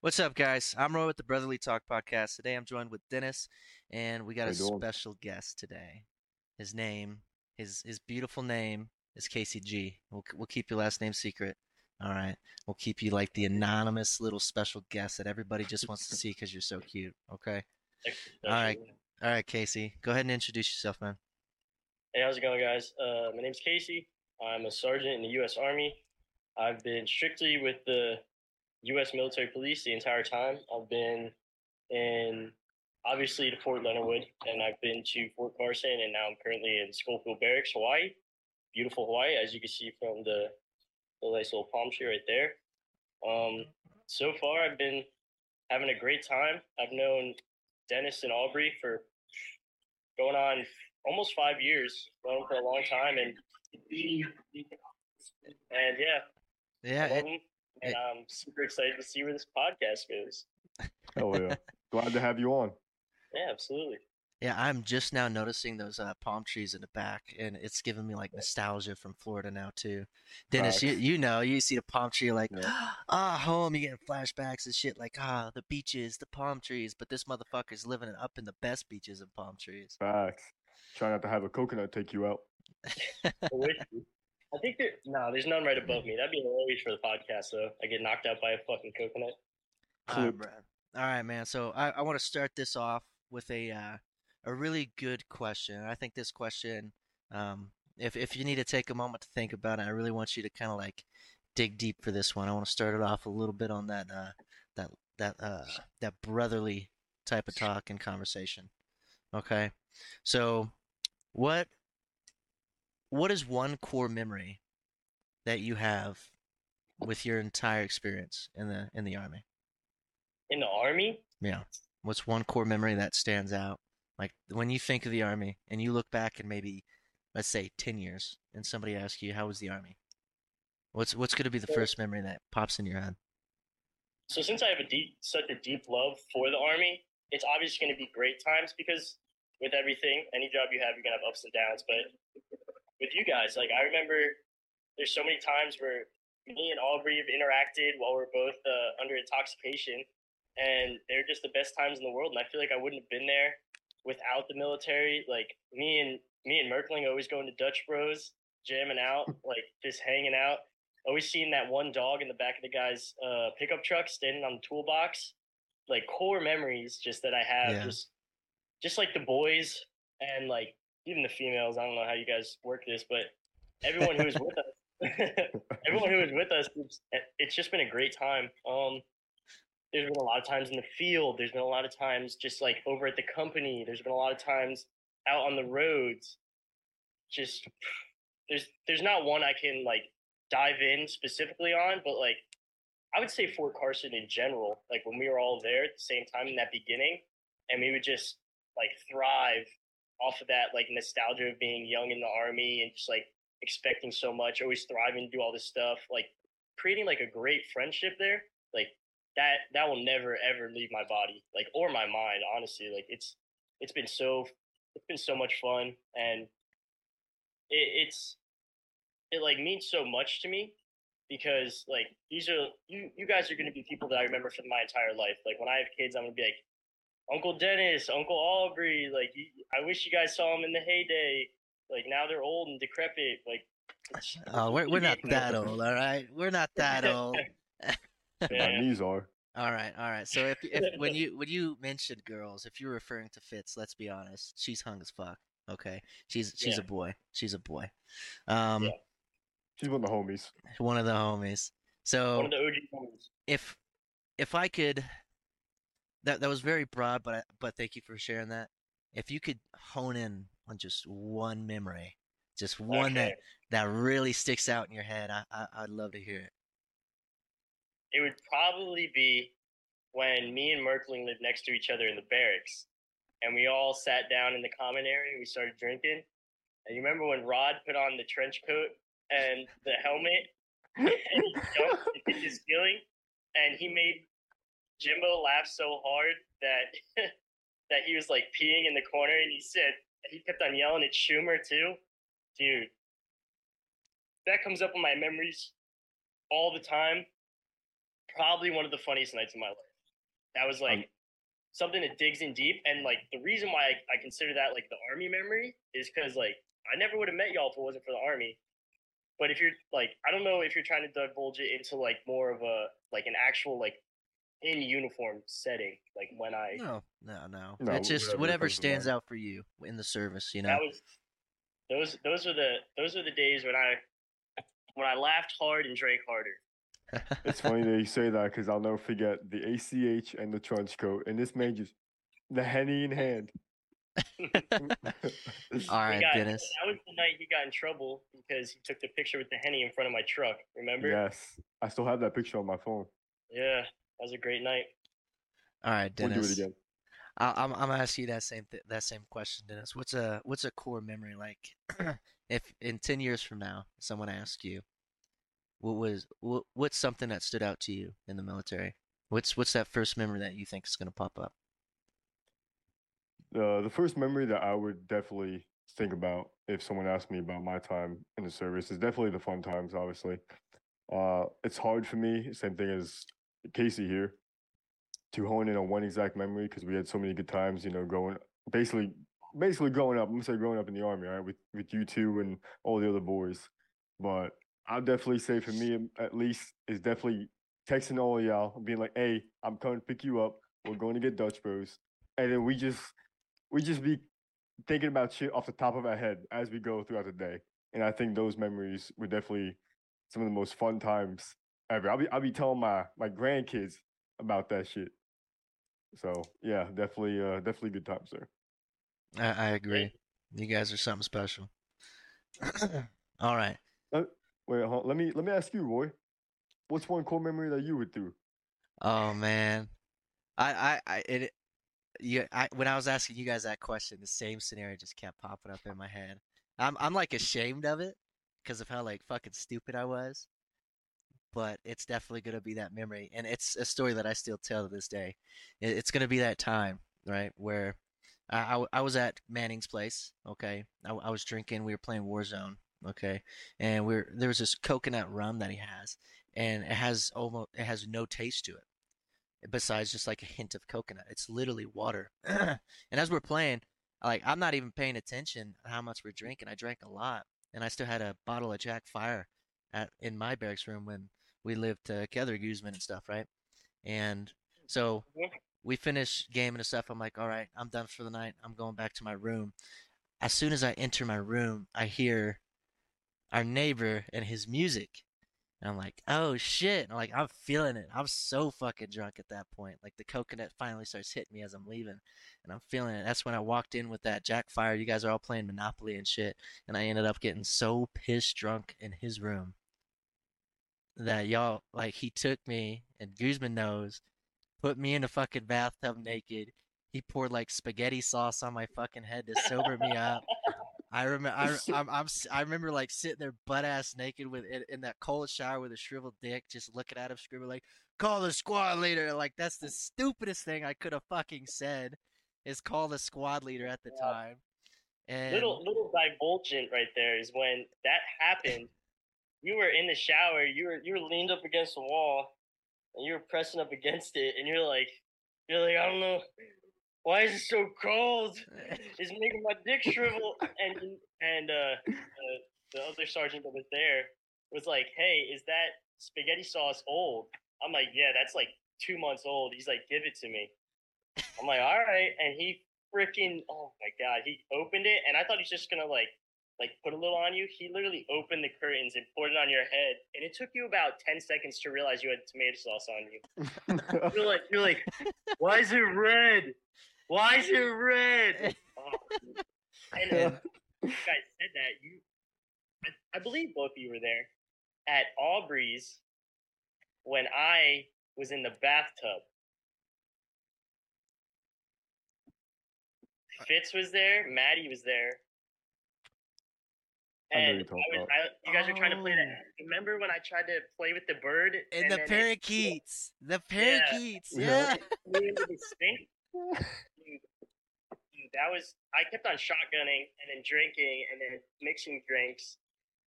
What's up, guys? I'm Roy with the Brotherly Talk podcast. Today I'm joined with Dennis, and we got How a doing? special guest today. His name, his his beautiful name is Casey G. We'll we'll keep your last name secret. All right. We'll keep you like the anonymous little special guest that everybody just wants to see because you're so cute. Okay. All right. All right, Casey. Go ahead and introduce yourself, man. Hey, how's it going, guys? Uh, my name's Casey. I'm a sergeant in the U.S. Army. I've been strictly with the U.S. military police the entire time. I've been in, obviously, to Fort Leonard Wood, and I've been to Fort Carson, and now I'm currently in Schofield Barracks, Hawaii. Beautiful Hawaii, as you can see from the, the nice little palm tree right there. Um, so far, I've been having a great time. I've known Dennis and Aubrey for going on almost five years, known for a long time, and and yeah, Yeah. It- and I'm super excited to see where this podcast goes. Hell yeah. Glad to have you on. Yeah, absolutely. Yeah, I'm just now noticing those uh, palm trees in the back, and it's giving me like nostalgia from Florida now too. Dennis, you you know, you see the palm tree, you're like, Yeah. ah, home. You get flashbacks and shit, like ah, the beaches, the palm trees. But this motherfucker's living up in the best beaches and palm trees. Facts. Try not to have a coconut take you out. I wish you- I think there, no, there's none right above me. That'd be an early for the podcast, though. I get knocked out by a fucking coconut. All right, Clipped. bro. All right, man. So I, I want to start this off with a uh, a really good question. I think this question, um, if if you need to take a moment to think about it, I really want you to kind of like dig deep for this one. I want to start it off a little bit on that uh, that that uh, that brotherly type of talk and conversation. Okay, so what what is one core memory that you have with your entire experience in the in the army? In the army, Yeah. What's one core memory that stands out? Like when you think of the army and you look back and maybe, let's say, 10 years, and somebody asks you, how was the army? What's what's going to be the first memory that pops in your head? so since I have a deep, such a deep love for the army, it's obviously going to be great times because with everything, any job you have, you're going to have ups and downs. But with you guys, like I remember, there's so many times where me and Aubrey have interacted while we're both uh, under intoxication, and they're just the best times in the world. And I feel like I wouldn't have been there without the military. Like me and me and Merkling always going to Dutch Bros, jamming out, like just hanging out. Always seeing that one dog in the back of the guy's uh, pickup truck standing on the toolbox. Like core memories, just that I have, Yeah. just just like the boys and like even the females. I don't know how you guys work this, but everyone who was with us, everyone who was with us, it's, it's just been a great time. Um, there's been a lot of times in the field. There's been a lot of times just like over at the company. There's been a lot of times out on the roads. Just there's there's not one I can like dive in specifically on, but like I would say Fort Carson in general. Like when we were all there at the same time in that beginning, and we would just like thrive off of that like nostalgia of being young in the army and just like expecting so much, always thriving to do all this stuff, like creating like a great friendship there. Like that that will never ever leave my body, like or my mind, honestly. Like it's it's been so it's been so much fun and it, it's it like means so much to me because like these are you you guys are gonna be people that I remember for my entire life. Like when I have kids, I'm gonna be like Uncle Dennis, Uncle Aubrey. Like I wish you guys saw them in the heyday. Like now they're old and decrepit. Like Oh, we're, we're not that old, all right? We're not that old. My knees are. All right, all right. So if, if when you when you mentioned girls, if you're referring to Fitz, let's be honest, she's hung as fuck. Okay, she's she's Yeah. a boy. She's a boy. Um, Yeah. She's one of the homies. one of the homies. So One of the OG ones. if if I could that that was very broad but I, but thank you for sharing that if you could hone in on just one memory just one that Okay. that really sticks out in your head I, I I'd love to hear it It would probably be when me and Merkling lived next to each other in the barracks, and we all sat down in the common area. and We started drinking, and you remember when Rod put on the trench coat and the helmet, and he jumped to get his feeling, and he made Jimbo laughed so hard that that he was like peeing in the corner, and he said he kept on yelling at Schumer too, dude. That comes up in my memories all the time probably one of the funniest nights of my life. That was like Um, something that digs in deep, and like the reason why I, I consider that like the army memory is because like I never would have met y'all if it wasn't for the army. But if you're like, I don't know if you're trying to divulge it into like more of a like an actual like in uniform setting, like when I No, no, no. No, it's just whatever whatever stands out for you in the service. You know. that was those those are the those are the days when I when I laughed hard and drank harder. It's funny that you say that because I'll never forget the ACH and the trench coat, and this man just the henny in hand. All right, He got- Dennis. That was the night he got in trouble because he took the picture with the henny in front of my truck. Remember? yes, I still have that picture on my phone. Yeah, that was a great night. All right, We'll do Dennis. it again. I, I'm I'm gonna ask you that same th- that same question, Dennis. What's a what's a core memory like? if in ten years from now someone asks you, what was what, what's something that stood out to you in the military? What's what's that first memory that you think is gonna pop up? Uh, the first memory that I would definitely think about if someone asked me about my time in the service is definitely the fun times. Obviously, uh, it's hard for me. Same thing as Casey here to hone in on one exact memory because we had so many good times. You know, growing basically basically growing up. I'm gonna say growing up in the army, right, with with you two and all the other boys. But I'll definitely say for me, um, at least, is definitely texting all y'all, being like, "Hey, I'm coming to pick you up. We're going to get Dutch Bros," and then we just we just be thinking about shit off the top of our head as we go throughout the day. And I think those memories were definitely some of the most fun times ever. I'll be I'll be telling my my grandkids about that shit. So yeah, definitely uh definitely good times there. I, I agree. You guys are something special. All right. Wait, hold, let me let me ask you, Roy. What's one core memory that you would do? Oh man, I I I it. You, I when I was asking you guys that question, the same scenario just kept popping up in my head. I'm I'm like ashamed of it because of how like fucking stupid I was. But it's definitely gonna be that memory, and it's a story that I still tell to this day. It's gonna be that time, right, where I, I, was at Manning's place. Okay, I, I was drinking. We were playing Warzone. Okay, and we're there was this coconut rum that he has, and it has almost it has no taste to it besides just like a hint of coconut. It's literally water. and as we're playing, like I'm not even paying attention how much we're drinking. I drank a lot, and I still had a bottle of Jack Fire at in my barracks room when we lived together, Guzman and stuff, right? And so Mhm. we finished gaming and stuff. I'm like, all right, I'm done for the night. I'm going back to my room. As soon as I enter my room, I hear our neighbor and his music. And I'm like, oh shit. And I'm like, I'm feeling it. I'm so fucking drunk at that point. Like the coconut finally starts hitting me as I'm leaving. And I'm feeling it. That's when I walked in with that Jack Fire. You guys are all playing Monopoly and shit. And I ended up getting so pissed drunk in his room that y'all like he took me and Guzman knows, put me in a fucking bathtub naked. He poured like spaghetti sauce on my fucking head to sober me up. I remember, I, I'm, I'm, I remember like sitting there butt ass naked with in, in that cold shower with a shriveled dick, just looking at him, screaming like, "Call the squad leader!" Like that's the stupidest thing I could have fucking said, is call the squad leader at the Yeah. time. And little little divulgent right there is when that happened. You were in the shower. You were you were leaned up against the wall, and you were pressing up against it, and you're like, you're like, I don't know, why is it so cold? It's making my dick shrivel. And and uh, the, the other sergeant that was there was like, Hey, is that spaghetti sauce old? I'm like, Yeah, that's like two months old. He's like, Give it to me. I'm like, All right. And he freaking, oh my god, he opened it, and I thought he's just gonna like like put a little on you. He literally opened the curtains and poured it on your head, and it took you about ten seconds to realize you had tomato sauce on you. You're like, you're like, why is it red? Why is it red? Oh. And uh, you guys said that you, I, I believe both of you were there at Aubrey's when I was in the bathtub. Fitz was there, Maddie was there. I know And you're talking I was, about. I, you guys are trying to play Oh. that. Remember when I tried to play with the bird and and the then it parakeets, the parakeets, Yeah. yeah. flew into the sink? Dude, dude, that was I kept on shotgunning and then drinking and then mixing drinks.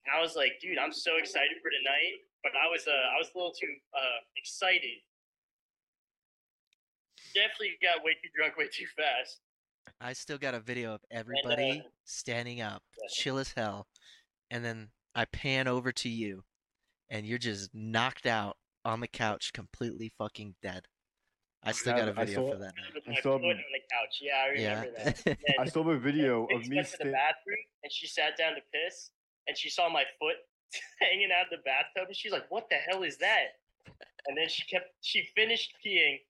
And I was like, dude, I'm so excited for tonight, but I was uh, I was a little too uh, excited. Definitely got way too drunk, way too fast. I still got a video of everybody standing up, Yeah. chill as hell, and then I pan over to you, and you're just knocked out on the couch, completely fucking dead. I still got a video saw- for that night. I saw foot on the couch. Yeah, I Yeah. remember that. I still have a video of me went to the bathroom and she sat down to piss and she saw my foot hanging out of the bathtub and she's like, "What the hell is that?" And then she kept she finished peeing,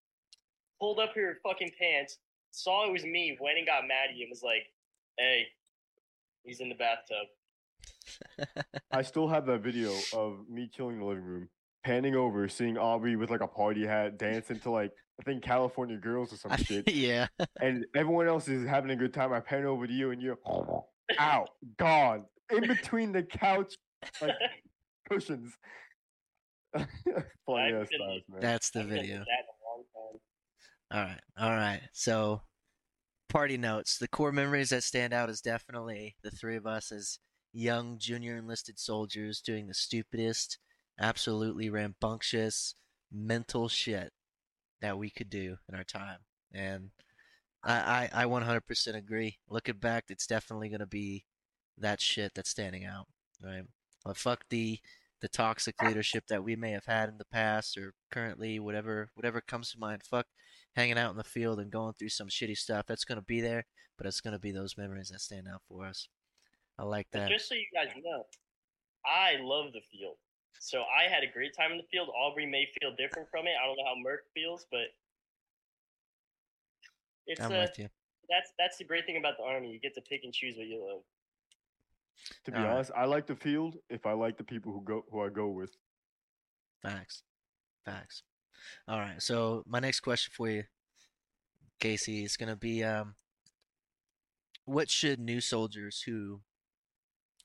pulled up her fucking pants, saw it was me, went and got Maddie and was like, "Hey, he's in the bathtub." I still have that video of me chilling in the living room, panning over, seeing Aubrey with like a party hat, dancing to like I think California Girls or some shit, yeah. and everyone else is having a good time. I pan over to you, and you're out, gone, in between the couch like cushions. Funny ass been- times, man. That's the I haven't video. that in a long time. All right. All right. So, party notes. The core memories that stand out is definitely the three of us as young junior enlisted soldiers doing the stupidest, absolutely rambunctious, mental shit that we could do in our time. And I, I, I 100% agree. Looking back, it's definitely going to be that shit that's standing out, right? But fuck the the toxic leadership that we may have had in the past or currently, whatever whatever comes to mind. Fuck hanging out in the field and going through some shitty stuff. That's gonna be there, but it's gonna be those memories that stand out for us. I like But that. just so you guys know, I love the field. So I had a great time in the field. Aubrey may feel different from it. I don't know how Merck feels, but it's I'm uh, with you. that's that's the great thing about the army. You get to pick and choose what you love. to be Alright. honest, I like the field if I like the people who go who I go with. Facts. Facts. All right. So my next question for you, Casey, is gonna be um, what should new soldiers who,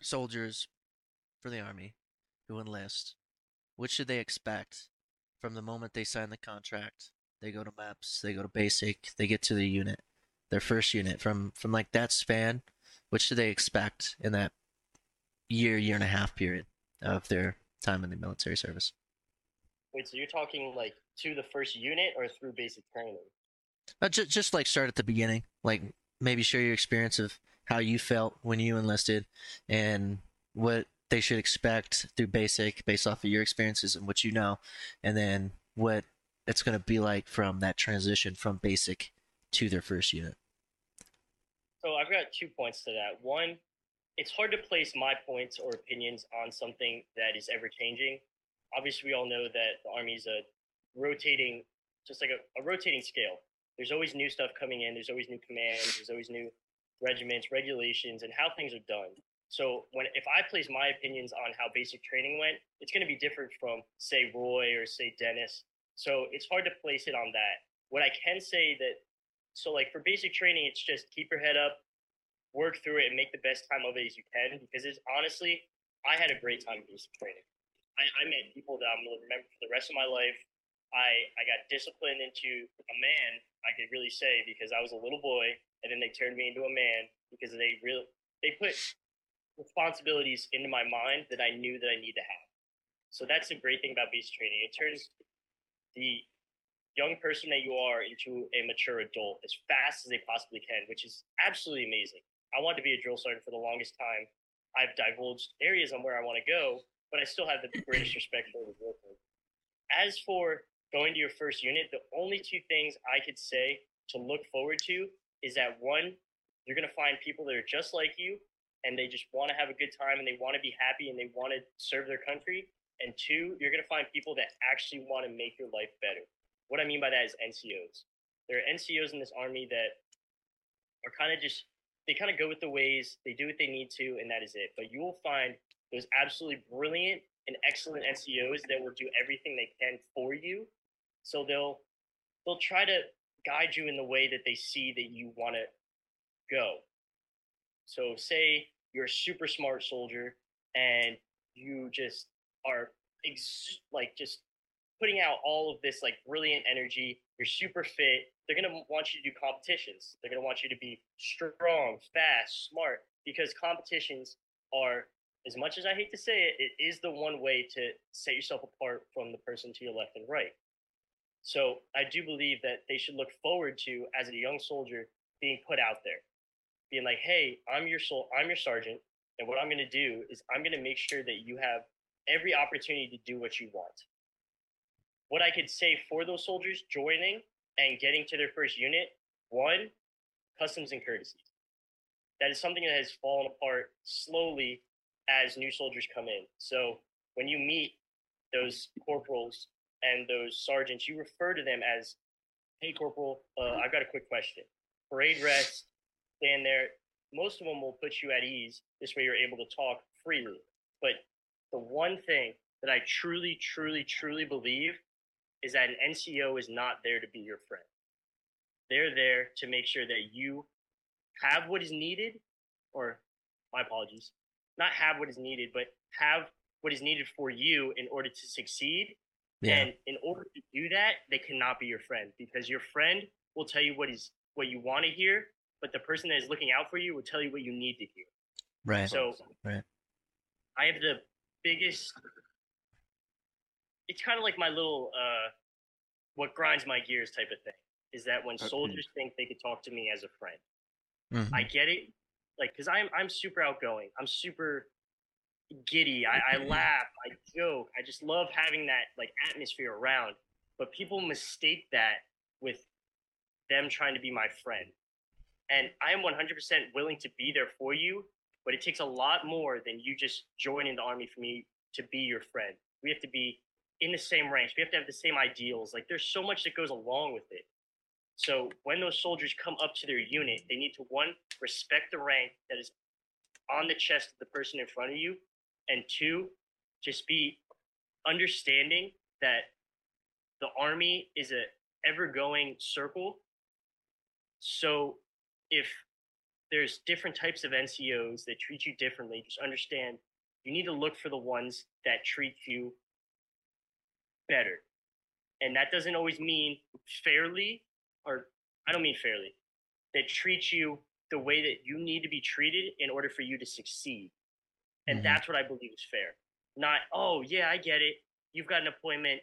soldiers, for the army, who enlist, what should they expect from the moment they sign the contract? They go to MEPS, they go to basic, they get to the unit, their first unit. From from like that span, what should they expect in that year, year and a half period of their time in the military service? Wait, so you're talking like to the first unit or through basic training? Uh, just, just like start at the beginning, like maybe share your experience of how you felt when you enlisted and what they should expect through basic based off of your experiences and what you know, and then what it's going to be like from that transition from basic to their first unit. So I've got two points to that. One, it's hard to place my points or opinions on something that is ever changing. Obviously, we all know that the Army is a rotating, just like a, a rotating scale. There's always new stuff coming in. There's always new commands. There's always new regiments, regulations, and how things are done. So when if I place my opinions on how basic training went, it's going to be different from say Roy or say Dennis. So it's hard to place it on that. What I can say that so like for basic training, it's just keep your head up, work through it, and make the best time of it as you can. Because it's honestly, I had a great time in basic training. I, I met people that I'm gonna remember for the rest of my life. I I got disciplined into a man. I could really say because I was a little boy, and then they turned me into a man because they really they put responsibilities into my mind that I knew that I need to have. So that's the great thing about basic training. It turns the young person that you are into a mature adult as fast as they possibly can, which is absolutely amazing. I wanted to be a drill sergeant for the longest time. I've divulged areas on where I want to go, but I still have the greatest respect for the drill sergeant. As for going to your first unit, the only two things I could say to look forward to is that one, you're going to find people that are just like you and they just want to have a good time and they want to be happy and they want to serve their country. And two, you're going to find people that actually want to make your life better. What I mean by that is NCOs. There are NCOs in this army that are kind of just, they kind of go with the ways, they do what they need to, and that is it. But you will find those absolutely brilliant and excellent NCOs that will do everything they can for you. So they'll they'll try to guide you in the way that they see that you want to go. So say you're a super smart soldier and you just are ex- like just putting out all of this like brilliant energy. You're super fit. They're gonna want you to do competitions. They're gonna want you to be strong, fast, smart, because competitions are as much as I hate to say it, it is the one way to set yourself apart from the person to your left and right. So I do believe that they should look forward to, as a young soldier, being put out there, being like, "Hey, I'm your soul, I'm your sergeant, and what I'm going to do is I'm going to make sure that you have every opportunity to do what you want." What I could say for those soldiers joining and getting to their first unit, one, customs and courtesies. That is something that has fallen apart slowly as new soldiers come in. So when you meet those corporals and those sergeants, you refer to them as, "Hey, corporal, uh, I've got a quick question. Parade rest, stand there." Most of them will put you at ease. This way, you're able to talk freely. But the one thing that I truly, truly, truly believe is that an NCO is not there to be your friend. They're there to make sure that you have what is needed, or my apologies, not have what is needed, but have what is needed for you in order to succeed. Yeah. And in order to do that, they cannot be your friend because your friend will tell you what is what you want to hear, but the person that is looking out for you will tell you what you need to hear. Right. So Right. I have the biggest. It's kind of like my little uh, what grinds my gears type of thing. Is that when soldiers think they could talk to me as a friend? Mhm. I get it, like because I'm I'm super outgoing. I'm super giddy. I, I laugh. I joke. I just love having that like atmosphere around. But people mistake that with them trying to be my friend. And I am 100% willing to be there for you, but it takes a lot more than you just joining the army for me to be your friend. We have to be in the same ranks. We have to have the same ideals. Like there's so much that goes along with it. So when those soldiers come up to their unit, they need to one respect the rank that is on the chest of the person in front of you, and two, just be understanding that the army is a ever going circle. So if there's different types of NCOs that treat you differently, just understand you need to look for the ones that treat you better. And that doesn't always mean fairly, or I don't mean fairly, that treat you the way that you need to be treated in order for you to succeed. And Mhm. that's what I believe is fair. Not, oh, yeah, I get it. You've got an appointment.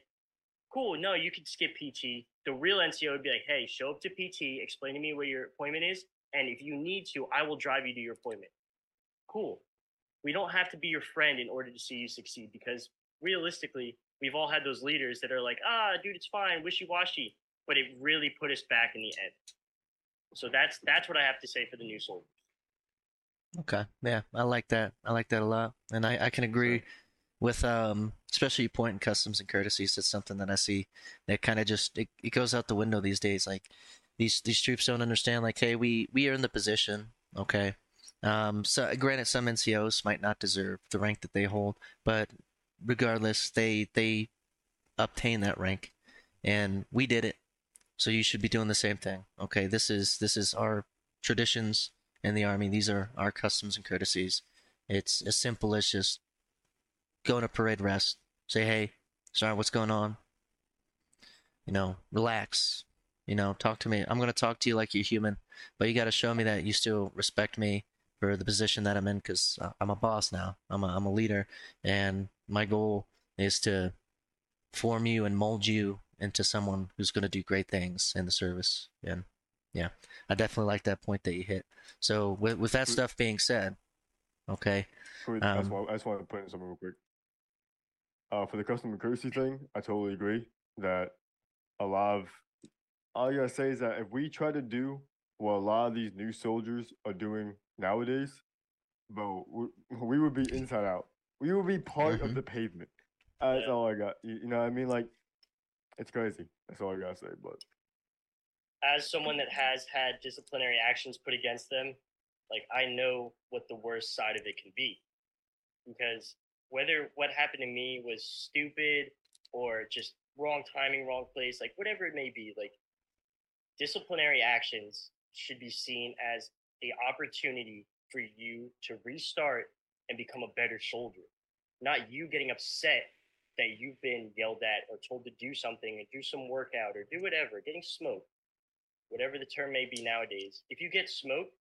Cool. No, you can skip PT. The real NCO would be like, hey, show up to PT, explain to me where your appointment is. And if you need to, I will drive you to your appointment. Cool. We don't have to be your friend in order to see you succeed because realistically, we've all had those leaders that are like, ah, dude, it's fine, wishy washy. But it really put us back in the end. So that's that's what I have to say for the new soldiers. Okay. Yeah, I like that. I like that a lot. And I, I can agree with um especially point in customs and courtesies. It's something that I see that kind of just it, it goes out the window these days. Like these these troops don't understand like, hey, we we are in the position, okay? Um so granted some NCOs might not deserve the rank that they hold, but regardless, they they obtain that rank and we did it. So you should be doing the same thing. Okay, this is this is our traditions in the army. These are our customs and courtesies. It's as simple as just going to parade rest, say, hey, sorry, what's going on? You know, relax. You know, talk to me. I'm going to talk to you like you're human, but you got to show me that you still respect me for the position that I'm in because uh, I'm a boss now. I'm a, I'm a leader, and my goal is to form you and mold you into someone who's going to do great things in the service. And yeah, I definitely like that point that you hit. So with with that stuff being said, okay, For, that's Um, why I just want to put in something real quick. Uh, for the customer courtesy thing, I totally agree that a lot of all I gotta say is that if we try to do what a lot of these new soldiers are doing nowadays, bro, we, we would be inside out. We would be part Mhm. of the pavement. That's Yeah. all I got. You, you know what I mean? Like, it's crazy. That's all I gotta say. But As someone that has had disciplinary actions put against them, like I know what the worst side of it can be. Because whether what happened to me was stupid or just wrong timing, wrong place, like whatever it may be, like disciplinary actions should be seen as the opportunity for you to restart and become a better soldier. Not you getting upset that you've been yelled at or told to do something and do some workout or do whatever, getting smoked, whatever the term may be nowadays. If you get smoked,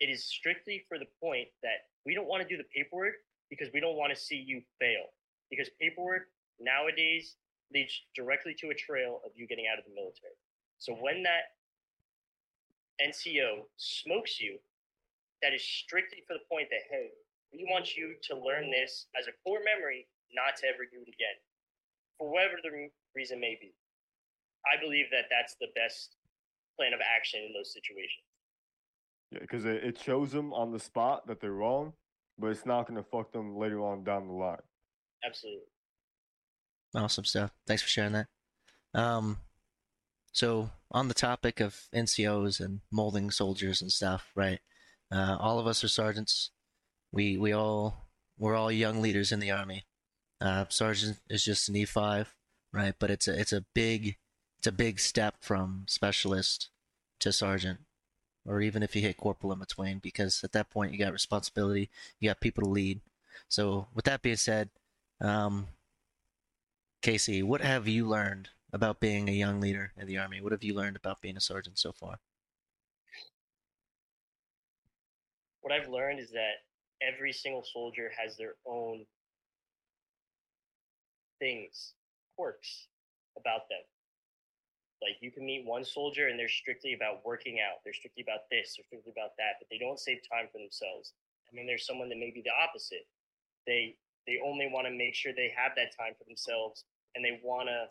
it is strictly for the point that we don't want to do the paperwork, because we don't want to see you fail. Because paperwork nowadays leads directly to a trail of you getting out of the military. So when that NCO smokes you, that is strictly for the point that, hey, we want you to learn this as a core memory, not to ever do it again, for whatever the reason may be. I believe that that's the best plan of action in those situations. Yeah, because it, it shows them on the spot that they're wrong, but it's not going to fuck them later on down the line. Absolutely. Awesome stuff. Thanks for sharing that. Um, so on the topic of NCOs and molding soldiers and stuff, right? Uh, all of us are sergeants. We we all we're all young leaders in the army. Uh, sergeant is just an E five, right? But it's a it's a big it's a big step from specialist to sergeant, or even if you hit corporal in between, because at that point you got responsibility, you got people to lead. So with that being said, um, Casey, what have you learned about being a young leader in the army? What have you learned about being a sergeant so far? What I've learned is that every single soldier has their own things, quirks about them. Like you can meet one soldier and they're strictly about working out, they're strictly about this, they're strictly about that, but they don't save time for themselves. And then there's someone that may be the opposite. They they only want to make sure they have that time for themselves and they want to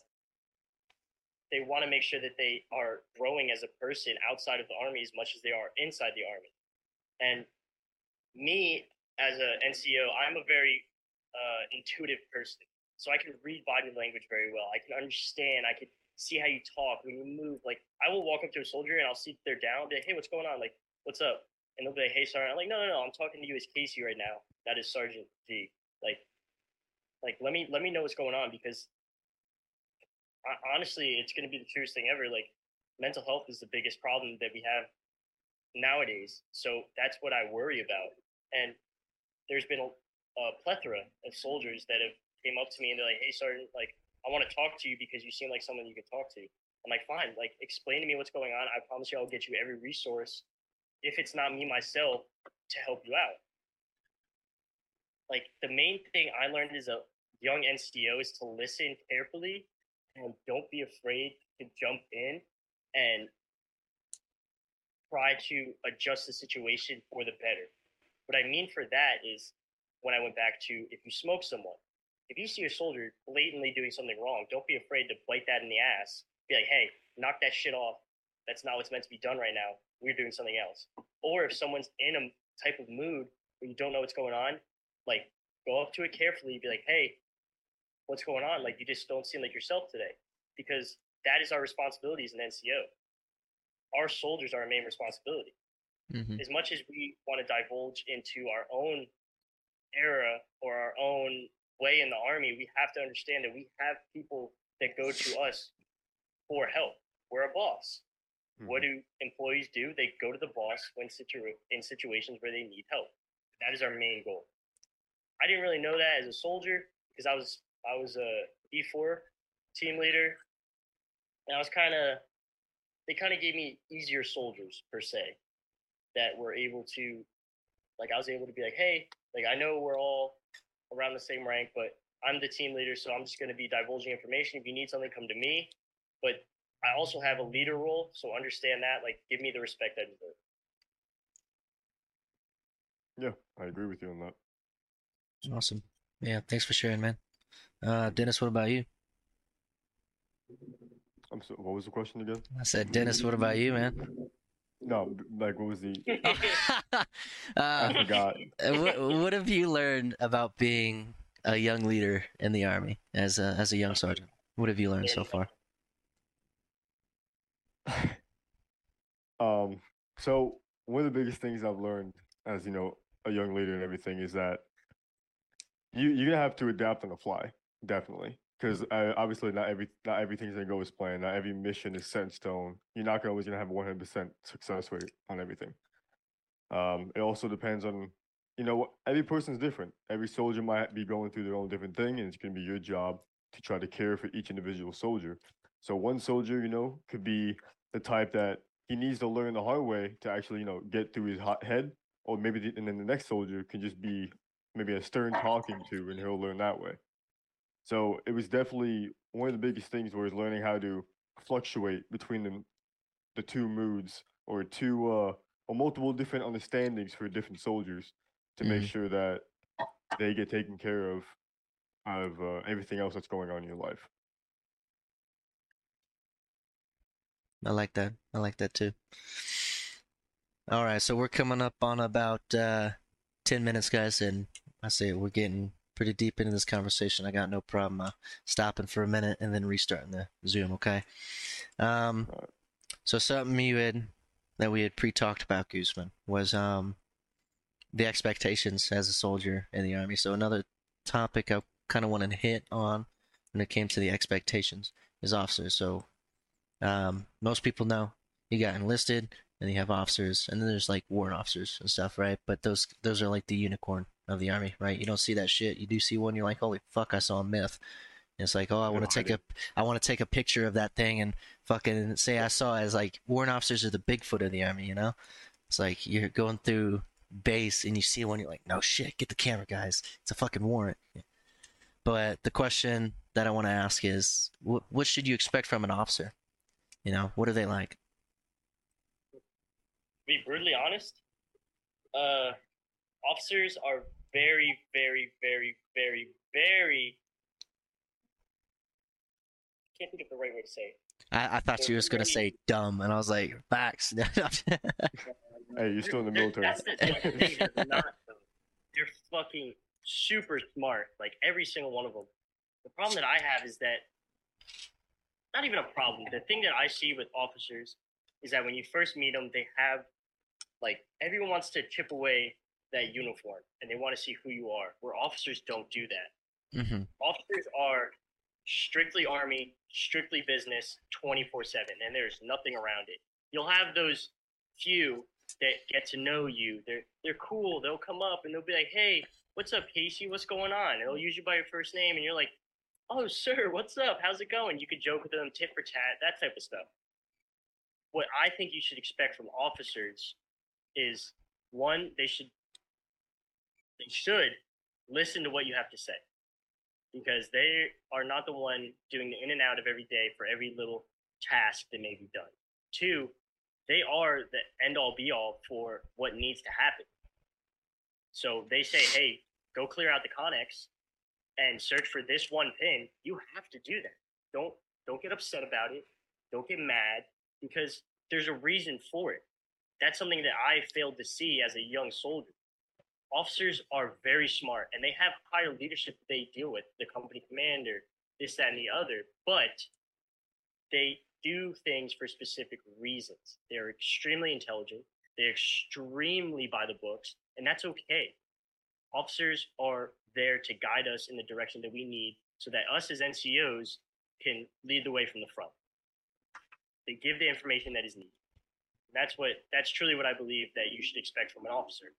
they want to make sure that they are growing as a person outside of the army as much as they are inside the army. And me as a NCO, I'm a very uh, intuitive person, so I can read body language very well. I can understand. I can see how you talk when you move. Like I will walk up to a soldier and I'll see if they're down. Be like, hey, what's going on? Like, what's up? And they'll be like, hey, sergeant. I'm like, no, no, no. I'm talking to you as Casey right now. That is Sergeant G. Like, like let me let me know what's going on because honestly, it's going to be the truest thing ever. Like, mental health is the biggest problem that we have nowadays. So that's what I worry about. And there's been a, a plethora of soldiers that have came up to me and they're like, "Hey, sergeant, like, I want to talk to you because you seem like someone you could talk to." I'm like, "Fine, like, explain to me what's going on. I promise you, I'll get you every resource, if it's not me myself, to help you out." Like, the main thing I learned as a young NCO is to listen carefully and don't be afraid to jump in and try to adjust the situation for the better. What I mean for that is when I went back to if you smoke someone, if you see a soldier blatantly doing something wrong, don't be afraid to bite that in the ass. Be like, hey, knock that shit off. That's not what's meant to be done right now. We're doing something else. Or if someone's in a type of mood where you don't know what's going on, like go up to it carefully, be like, hey, what's going on? Like you just don't seem like yourself today. Because that is our responsibility as an NCO. Our soldiers are our main responsibility. Mm-hmm. As much as we want to divulge into our own era or our own way in the army, we have to understand that we have people that go to us for help. We're a boss. Mm-hmm. What do employees do? They go to the boss when situ- in situations where they need help. That is our main goal. I didn't really know that as a soldier because I was I was a E4 team leader, and I was kind of they kind of gave me easier soldiers per se that were able to like I was able to be like, hey, like I know we're all around the same rank, but I'm the team leader, so I'm just going to be divulging information. If you need something, come to me. But I also have a leader role, so understand that. Like, give me the respect I deserve. Yeah, I agree with you on that. Awesome. Yeah, thanks for sharing, man. Uh, Dennis, what about you? I'm so, what was the question again? I said, Dennis, what about you, man? No, like what was the? uh, I forgot. What, what have you learned about being a young leader in the army as a as a young sergeant? What have you learned so far? um. So one of the biggest things I've learned as you know a young leader and everything is that you you're gonna have to adapt on the fly, definitely because uh, obviously not every not everything's gonna go as planned. Not every mission is set in stone. You're not always gonna have a 100 percent success rate on everything. Um, it also depends on, you know, every person's different. Every soldier might be going through their own different thing, and it's gonna be your job to try to care for each individual soldier. So one soldier, you know, could be the type that he needs to learn the hard way to actually, you know, get through his hot head, or maybe the, and then the next soldier can just be maybe a stern talking to, and he'll learn that way. So it was definitely one of the biggest things was learning how to fluctuate between the the two moods or two uh or multiple different understandings for different soldiers to make Mhm. sure that they get taken care of out of uh, everything else that's going on in your life. I like that. I like that too. All right, so we're coming up on about uh, 10 minutes, guys, and I say we're getting pretty deep into this conversation. I got no problem uh, stopping for a minute and then restarting the Zoom, okay? Um, so something you had that we had pre-talked about, Guzman, was um, the expectations as a soldier in the army. So another topic I kind of wanted to hit on when it came to the expectations as officers. So um, most people know you got enlisted, and you have officers, and then there's like warrant officers and stuff, right? But those those are like the unicorn of the army, right? You don't see that shit. You do see one, you're like, holy fuck, I saw a myth. And it's like, oh, I want to take a, I want to take a picture of that thing and fucking say I saw it as like warrant officers are the Bigfoot of the army, you know? It's like you're going through base and you see one, you're like, no shit, get the camera, guys. It's a fucking warrant. But the question that I want to ask is, what what should you expect from an officer? You know, what are they like? be brutally honest, uh, officers are very, very, very, very, very. Can't think of the right way to say it. I, I thought They're you was gonna say dumb, and I was like, facts. Hey, you're still in the military. That's the that's the thing. They're not. though. They're fucking super smart. Like every single one of them. The problem that I have is that not even a problem. The thing that I see with officers is that when you first meet them, they have like everyone wants to chip away that uniform and they want to see who you are. Where officers don't do that. hmm Officers are strictly army, strictly business, twenty four seven, and there's nothing around it. You'll have those few that get to know you. They're they're cool. They'll come up and they'll be like, "Hey, what's up, Casey? What's going on?" And they'll use you by your first name, and you're like, "Oh, sir, what's up? How's it going?" You could joke with them, tit for tat, that type of stuff. What I think you should expect from officers is one, they should they should listen to what you have to say because they are not the one doing the in and out of every day for every little task that may be done. Two, they are the end all be all for what needs to happen. So they say, hey, go clear out the Connex and search for this one pin. You have to do that. Don't don't get upset about it. Don't get mad because there's a reason for it. That's something that I failed to see as a young soldier. Officers are very smart and they have higher leadership they deal with, the company commander, this, that, and the other, but they do things for specific reasons. They're extremely intelligent, they're extremely by the books, and that's okay. Officers are there to guide us in the direction that we need so that us as NCOs can lead the way from the front. They give the information that is needed. That's what that's truly what I believe that you should expect from an officer.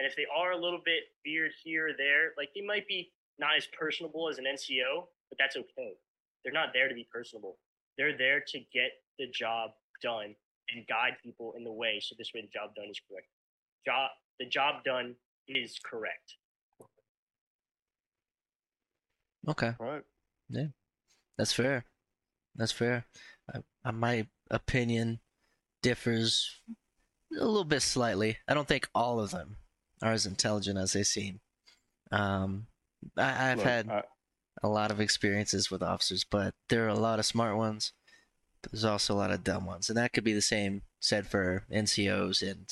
And if they are a little bit weird here or there, like they might be not as personable as an NCO, but that's okay. They're not there to be personable. They're there to get the job done and guide people in the way so this way the job done is correct. Job the job done is correct. Okay, Right. Yeah. That's fair. That's fair. I, I, my opinion differs a little bit slightly. I don't think all of them are as intelligent as they seem. Um, I, I've Look, had I, a lot of experiences with officers, but there are a lot of smart ones. There's also a lot of dumb ones, and that could be the same said for NCOs and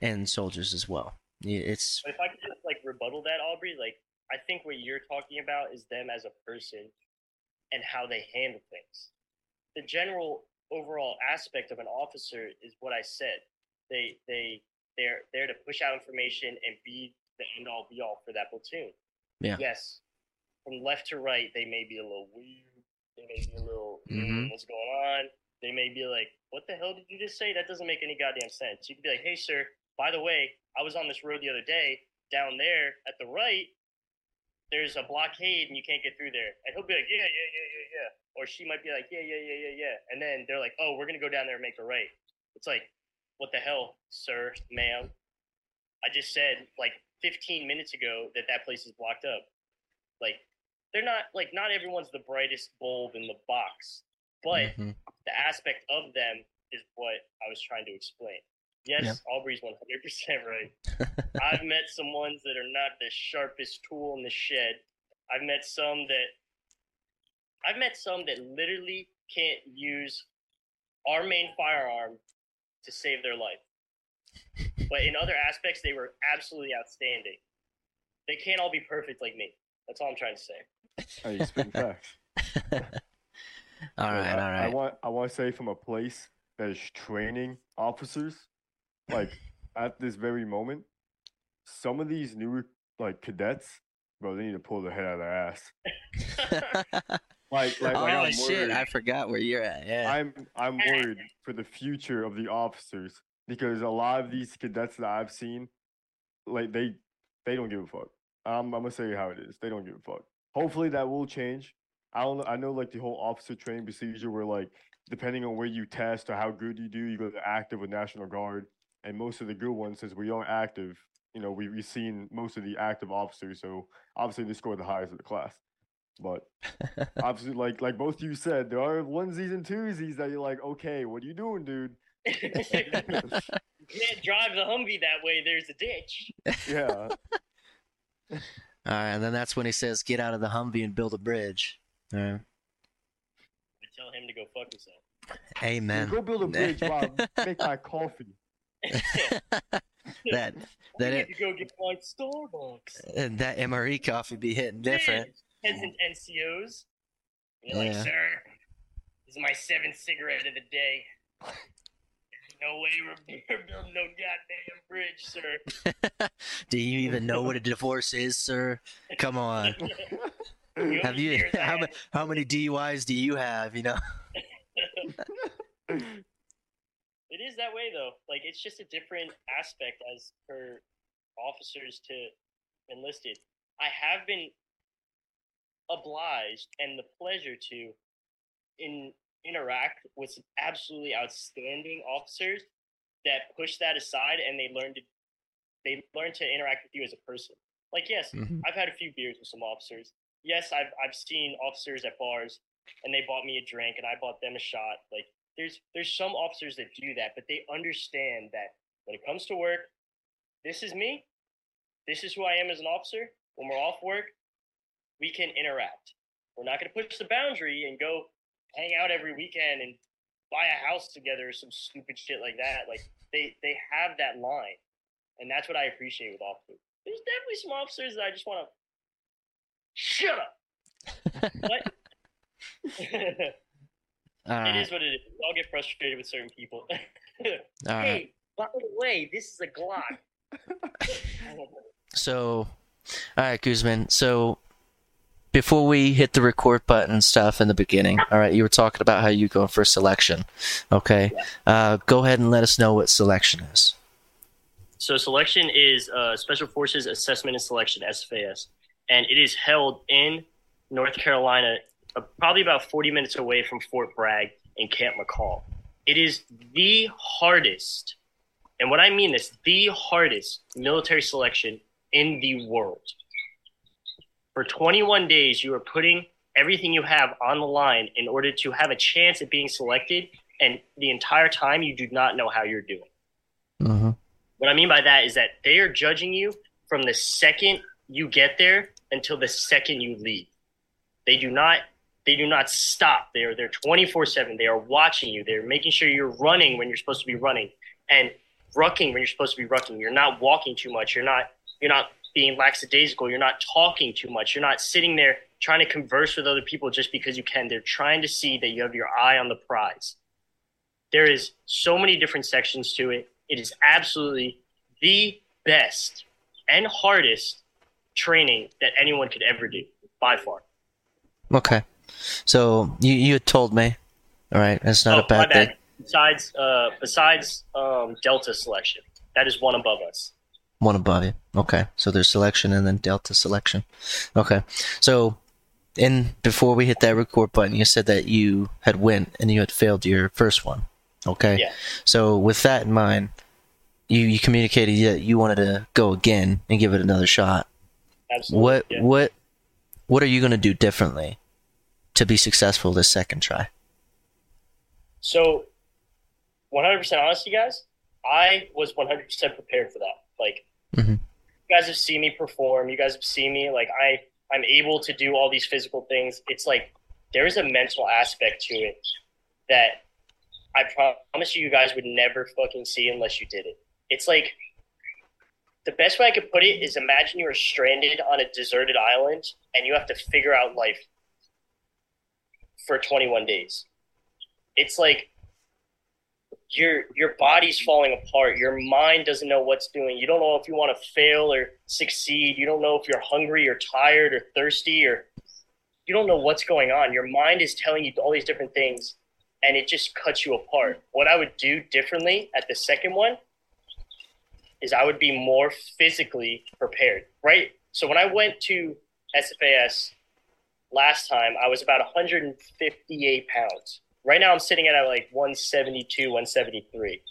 and soldiers as well. It's But if I could just like rebuttal that, Aubrey, like I think what you're talking about is them as a person and how they handle things. The general overall aspect of an officer is what I said. They they they're there to push out information and be the end all be all for that platoon. Yeah. Yes. From left to right, they may be a little weird. They may be a little Mhm. "Mm, what's going on. They may be like, "What the hell did you just say? That doesn't make any goddamn sense." You could be like, "Hey, sir, by the way, I was on this road the other day. Down there at the right, there's a blockade and you can't get through there." And he'll be like, "Yeah, yeah, yeah, yeah, yeah," or she might be like, "Yeah, yeah, yeah, yeah, yeah," and then they're like, "Oh, we're gonna go down there and make a right." It's like, what the hell, sir, ma'am? I just said like 15 minutes ago that that place is blocked up. Like they're not like not everyone's the brightest bulb in the box, but Mhm. the aspect of them is what I was trying to explain. Yes, Yeah. Aubrey's 100% right. I've met some ones that are not the sharpest tool in the shed. I've met some that I've met some that literally can't use our main firearm to save their life. But in other aspects, they were absolutely outstanding. They can't all be perfect like me. That's all I'm trying to say. Hey, you spitting facts. all So I, all I want I want to say from a place that is training officers, like at this very moment, some of these new like cadets, bro, they need to pull their head out of their ass. Like like, oh like shit! I forgot where you're at. Yeah. I'm I'm worried for the future of the officers because a lot of these cadets that I've seen, like they they don't give a fuck. I'm I'm gonna say how it is. They don't give a fuck. Hopefully that will change. I don't know. I know like the whole officer training procedure where like depending on where you test or how good you do, you go to active with National Guard. And most of the good ones, since we aren't active, you know, we we've seen most of the active officers. So obviously they score the highest of the class. But obviously, like like both you said, there are onesies and twosies that you're like, okay, what are you doing, dude? you can't drive the Humvee that way. There's a ditch. Yeah, All right, and then that's when he says, "Get out of the Humvee and build a bridge." All right. I tell him to go fuck himself. Yeah, Amen. go build a bridge while I make my coffee. that we that need it, to go get my Starbucks. that MRE coffee be hitting different. Peasant NCOs. You're like, sir, this is my seventh cigarette of the day. No way we're, building no goddamn bridge, sir. Do you even know what a divorce is, sir? Come on. You Have you how, how many DUIs do you have? You know. It is that way though. Like it's just a different aspect as for officers to enlisted. I have been obliged and the pleasure to in interact with some absolutely outstanding officers that push that aside and they learn to they learn to interact with you as a person. Like yes, Mhm. I've had a few beers with some officers. Yes, I've I've seen officers at bars and they bought me a drink and I bought them a shot. Like there's there's some officers that do that, but they understand that when it comes to work, this is me. This is who I am as an officer. When we're off work, we can interact. We're not going to push the boundary and go hang out every weekend and buy a house together or some stupid shit like that. Like they they have that line, and that's what I appreciate with officers. There's definitely some officers that I just want to shut up. What? it All right. is what it is. We all get frustrated with certain people. All right. hey, by the way, this is a Glock. So, all right, Guzman. So, before we hit the record button and stuff in the beginning, all right, you were talking about how you go for selection. Okay. Uh, go ahead and let us know what selection is. So selection is uh, Special Forces Assessment and Selection (SFAS), and it is held in North Carolina, uh, probably about 40 minutes away from Fort Bragg in Camp Mackall. It is the hardest, and what I mean is the hardest military selection in the world. For 21 days, you are putting everything you have on the line in order to have a chance at being selected, and the entire time you do not know how you're doing. Mm-hmm. What I mean by that is that they are judging you from the second you get there until the second you leave. They do not they do not stop. They are they're 24/7. They are watching you. They're making sure you're running when you're supposed to be running and rucking when you're supposed to be rucking. You're not walking too much. You're not you're not being lackadaisical. You're not talking too much. You're not sitting there trying to converse with other people just because you can. They're trying to see that you have your eye on the prize. There is so many different sections to it. It is absolutely the best and hardest training that anyone could ever do by far. Okay. So you you told me. All right, that's not oh, a bad my thing. Besides, uh, besides um, Delta selection, that is one above us. One above you. Okay. So there's selection and then delta selection. Okay. So in before we hit that record button, you said that you had went and you had failed your first one. Okay. Yeah. So with that in mind, you you communicated that you wanted to go again and give it another shot. Absolutely. What yeah. what what are you gonna do differently to be successful this second try? So, 100% honest, you guys, I was 100% prepared for that. Like, Mhm. you guys have seen me perform. You guys have seen me. Like, I I'm able to do all these physical things. It's like there is a mental aspect to it that I promise you, you guys would never fucking see unless you did it. It's like the best way I could put it is imagine you are stranded on a deserted island and you have to figure out life for 21 days. It's like your your body's falling apart. Your mind doesn't know what's doing. You don't know if you want to fail or succeed. You don't know if you're hungry or tired or thirsty or you don't know what's going on. Your mind is telling you all these different things and it just cuts you apart. What I would do differently at the second one is I would be more physically prepared, right? So when I went to SFAS last time, I was about 158 pounds. Right now, I'm sitting at like 172, 173.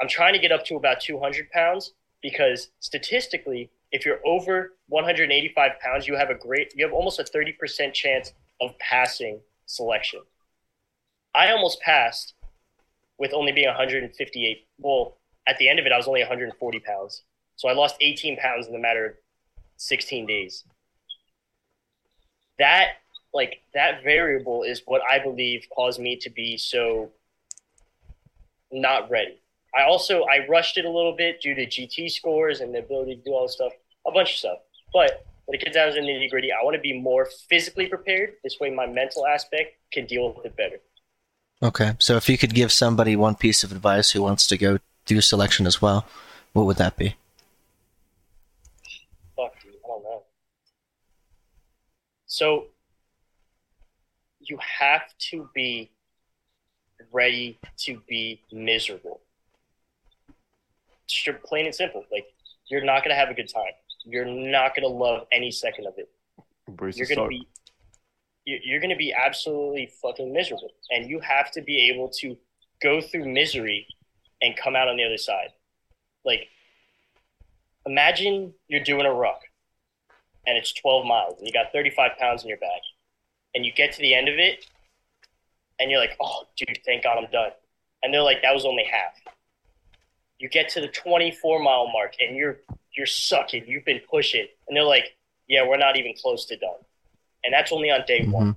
I'm trying to get up to about 200 pounds because statistically, if you're over 185 pounds, you have a great, you have almost a 30% chance of passing selection. I almost passed with only being 158. Well, at the end of it, I was only 140 pounds. So I lost 18 pounds in the matter of 16 days. That like that variable is what I believe caused me to be so not ready. I also I rushed it a little bit due to GT scores and the ability to do all this stuff, a bunch of stuff. But when it gets down to the nitty gritty, I want to be more physically prepared. This way, my mental aspect can deal with it better. Okay, so if you could give somebody one piece of advice who wants to go through selection as well, what would that be? Fuck, dude, I don't know. So you have to be ready to be miserable. Just plain and simple. Like you're not gonna have a good time. You're not gonna love any second of it. Embrace You're gonna be you're gonna be absolutely fucking miserable, and you have to be able to go through misery and come out on the other side. Like, imagine you're doing a ruck, and it's 12 miles, and you got 35 pounds in your bag, and you get to the end of it, and you're like, "Oh, dude, thank God I'm done," and they're like, "That was only half." You get to the 24 mile mark, and you're you're sucking. You've been pushing, and they're like, "Yeah, we're not even close to done," and that's only on day one. Mhm.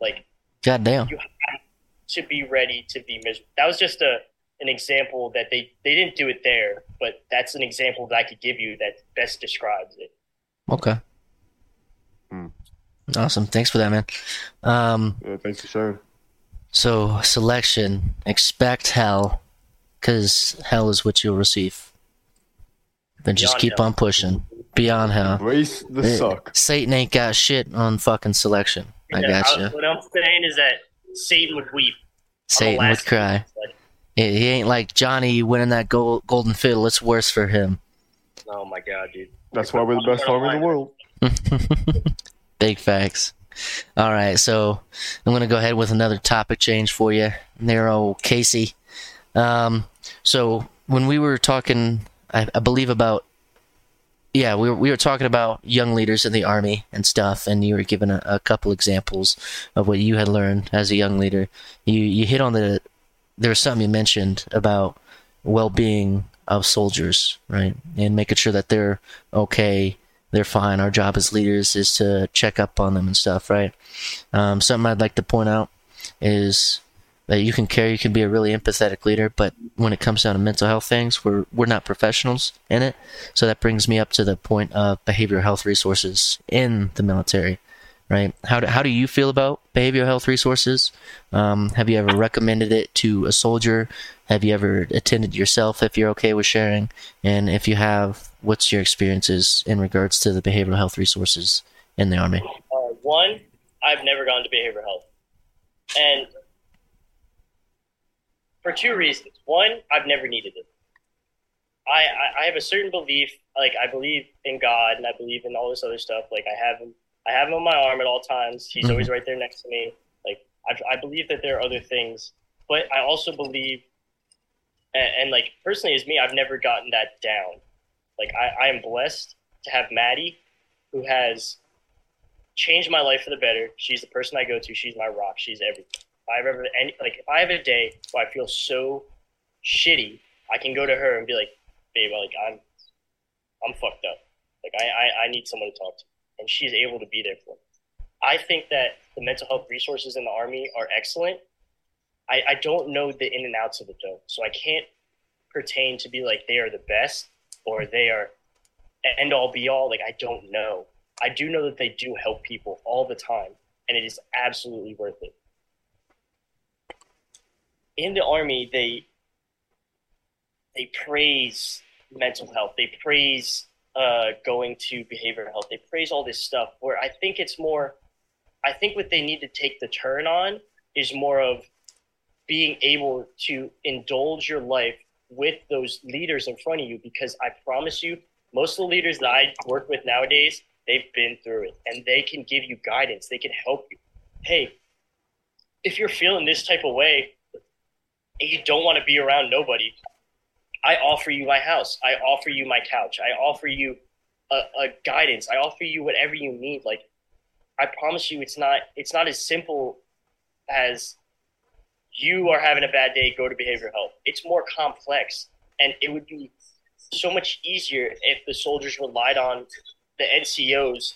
Like God damn. you have to be ready to be miserable. That was just a an example that they they didn't do it there, but that's an example that I could give you that best describes it. Okay. Awesome. Thanks for that, man. Um, Yeah, thanks for sharing. so selection, expect hell, because hell is what you'll receive. Then just Beyond keep hell. on pushing. Beyond hell. Embrace the Eh, suck. Satan ain't got shit on fucking selection. I got I- you. What I'm saying is that Satan would weep. Satan would cry. day. He he ain't like Johnny winning that gold, golden fiddle. It's worse for him. Oh my god, dude. That's why we're the best army in the world. Big facts. All right, so I'm gonna go ahead with another topic change for you, Nero Casey. Um, so when we were talking, I, I believe about, yeah, we were we were talking about young leaders in the army and stuff, and you were giving a, a couple examples of what you had learned as a young leader. You you hit on the there was something you mentioned about well-being of soldiers, right, and making sure that they're okay they're fine. Our job as leaders is to check up on them and stuff, right? Um, something I'd like to point out is that you can care, you can be a really empathetic leader, but when it comes down to mental health things, we're we're not professionals in it. So that brings me up to the point of behavioral health resources in the military, right? How do how do you feel about behavioral health resources? Um, have you ever recommended it to a soldier? Have you ever attended yourself? If you're okay with sharing, and if you have, what's your experiences in regards to the behavioral health resources in the army? Uh, one, I've never gone to behavioral health, and for two reasons. One, I've never needed it. I, I, I have a certain belief, like I believe in God and I believe in all this other stuff. Like I have him, I have him on my arm at all times. He's Mhm. always right there next to me. Like I, I believe that there are other things, but I also believe and, and like personally as me, I've never gotten that down. Like I, I am blessed to have Maddie, who has changed my life for the better. She's the person I go to. She's my rock. She's everything. If I ever any like if I have a day where I feel so shitty, I can go to her and be like, babe, like I'm I'm fucked up. Like I, I, I need someone to talk to. And she's able to be there for me. I think that the mental health resources in the army are excellent. I, I don't know the in and outs of it though. So I can't pertain to be like they are the best or they are end all be all. Like I don't know. I do know that they do help people all the time and it is absolutely worth it. In the army, they they praise mental health. They praise uh, going to behavioral health. They praise all this stuff. Where I think it's more, I think what they need to take the turn on is more of being able to indulge your life with those leaders in front of you. Because I promise you, most of the leaders that I work with nowadays, they've been through it and they can give you guidance. They can help you. Hey, if you're feeling this type of way and you don't want to be around nobody, I offer you my house. I offer you my couch. I offer you a, a guidance. I offer you whatever you need. Like I promise you, it's not it's not as simple as you are having a bad day. Go to behavioral health. It's more complex, and it would be so much easier if the soldiers relied on the NCOs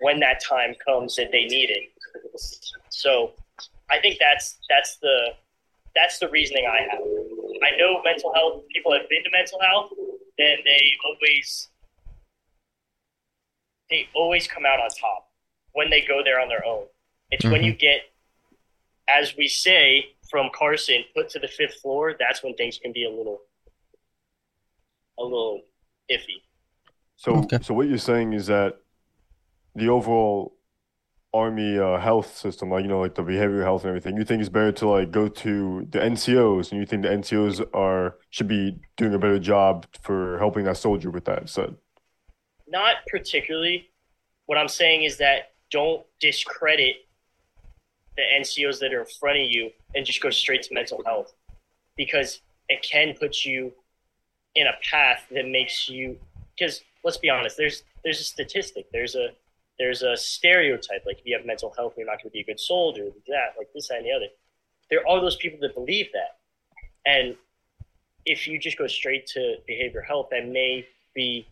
when that time comes that they need it. So I think that's that's the that's the reasoning I have. I know mental health people have been to mental health, and they always they always come out on top when they go there on their own. It's mm-hmm. when you get, as we say from Carson, put to the fifth floor. That's when things can be a little, a little iffy. So, okay. so what you're saying is that the overall army uh, health system, like you know, like the behavioral health and everything, you think it's better to like go to the NCOs, and you think the NCOs are should be doing a better job for helping that soldier with that. So, not particularly. What I'm saying is that don't discredit the NCOs that are in front of you and just go straight to mental health, because it can put you in a path that makes you. Because let's be honest, there's there's a statistic, there's a there's a stereotype like if you have mental health you're not going to be a good soldier that like this that, and the other. There are those people that believe that. And if you just go straight to behavioral health that may be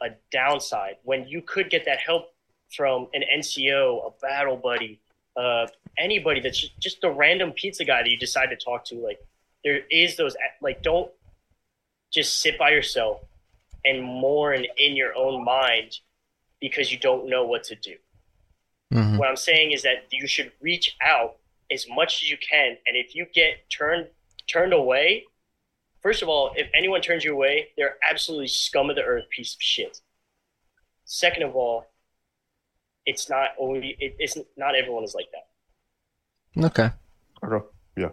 a downside. When you could get that help from an nco a battle buddy uh, anybody that's just a random pizza guy that you decide to talk to like there is those like don't just sit by yourself and mourn in your own mind because you don't know what to do. Mm-hmm. What I'm saying is that you should reach out as much as you can, and if you get turned turned away, first of all, if anyone turns you away, they're absolutely scum of the earth piece of shit. Second of all, it's not only it, it's not everyone is like that. Okay. Okay. Yeah.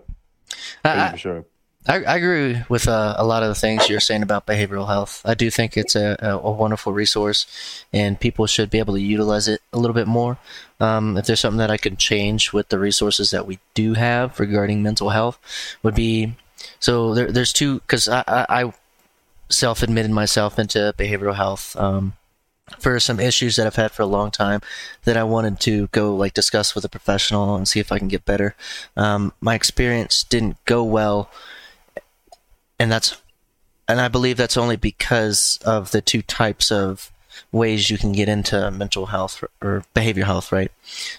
I, sure. I, I agree with uh, a lot of the things you're saying about behavioral health. I do think it's a, a, a, wonderful resource, and people should be able to utilize it a little bit more. Um, if there's something that I could change with the resources that we do have regarding mental health, would be so there, there's two because I, I, I, self-admitted myself into behavioral health um, for some issues that I've had for a long time that I wanted to go like discuss with a professional and see if I can get better. Um, my experience didn't go well and that's and I believe that's only because of the two types of ways you can get into mental health or behavior health, right?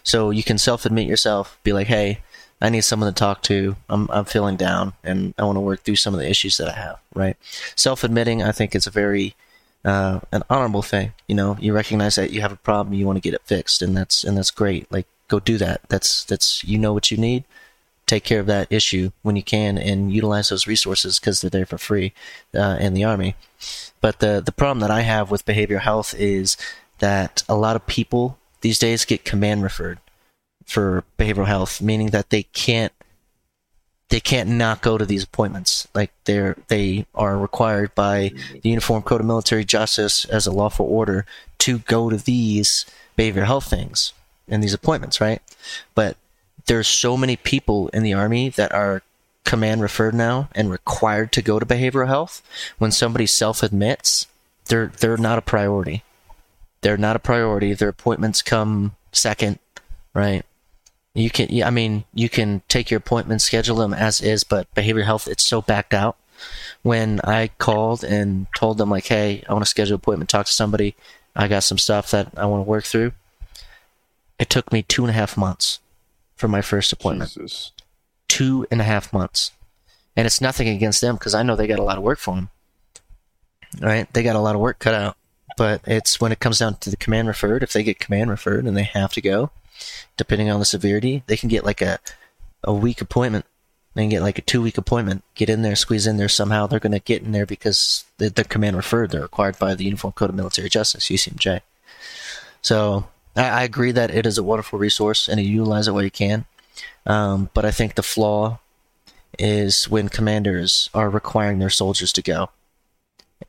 So you can self-admit yourself, be like, "Hey, I need someone to talk to. I'm I'm feeling down, and I want to work through some of the issues that I have." Right? Self-admitting, I think, is a very uh, an honorable thing. You know, you recognize that you have a problem, you want to get it fixed, and that's and that's great. Like, go do that. That's that's you know what you need take care of that issue when you can and utilize those resources because they're there for free uh, in the army. But the the problem that I have with behavioral health is that a lot of people these days get command referred for behavioral health, meaning that they can't they can't not go to these appointments. Like they're they are required by the Uniform Code of Military Justice as a lawful order to go to these behavioral health things and these appointments, right? But there's so many people in the army that are command referred now and required to go to behavioral health, when somebody self admits, they're they're not a priority. They're not a priority. Their appointments come second, right? You can, I mean, you can take your appointment, schedule them as is, but behavioral health, it's so backed out. When I called and told them like, hey, I want to schedule an appointment, talk to somebody, I got some stuff that I want to work through. It took me two and a half months for my first appointment. Jesus. Two and a half months, and it's nothing against them because I know they got a lot of work for them. Right? They got a lot of work cut out, but it's when it comes down to the command referred. If they get command referred and they have to go, depending on the severity, they can get like a a week appointment. They can get like a two week appointment. Get in there, squeeze in there somehow. They're going to get in there because they're command referred. They're required by the Uniform Code of Military Justice (UCMJ). So I, I agree that it is a wonderful resource and you utilize it where you can. Um, but I think the flaw is when commanders are requiring their soldiers to go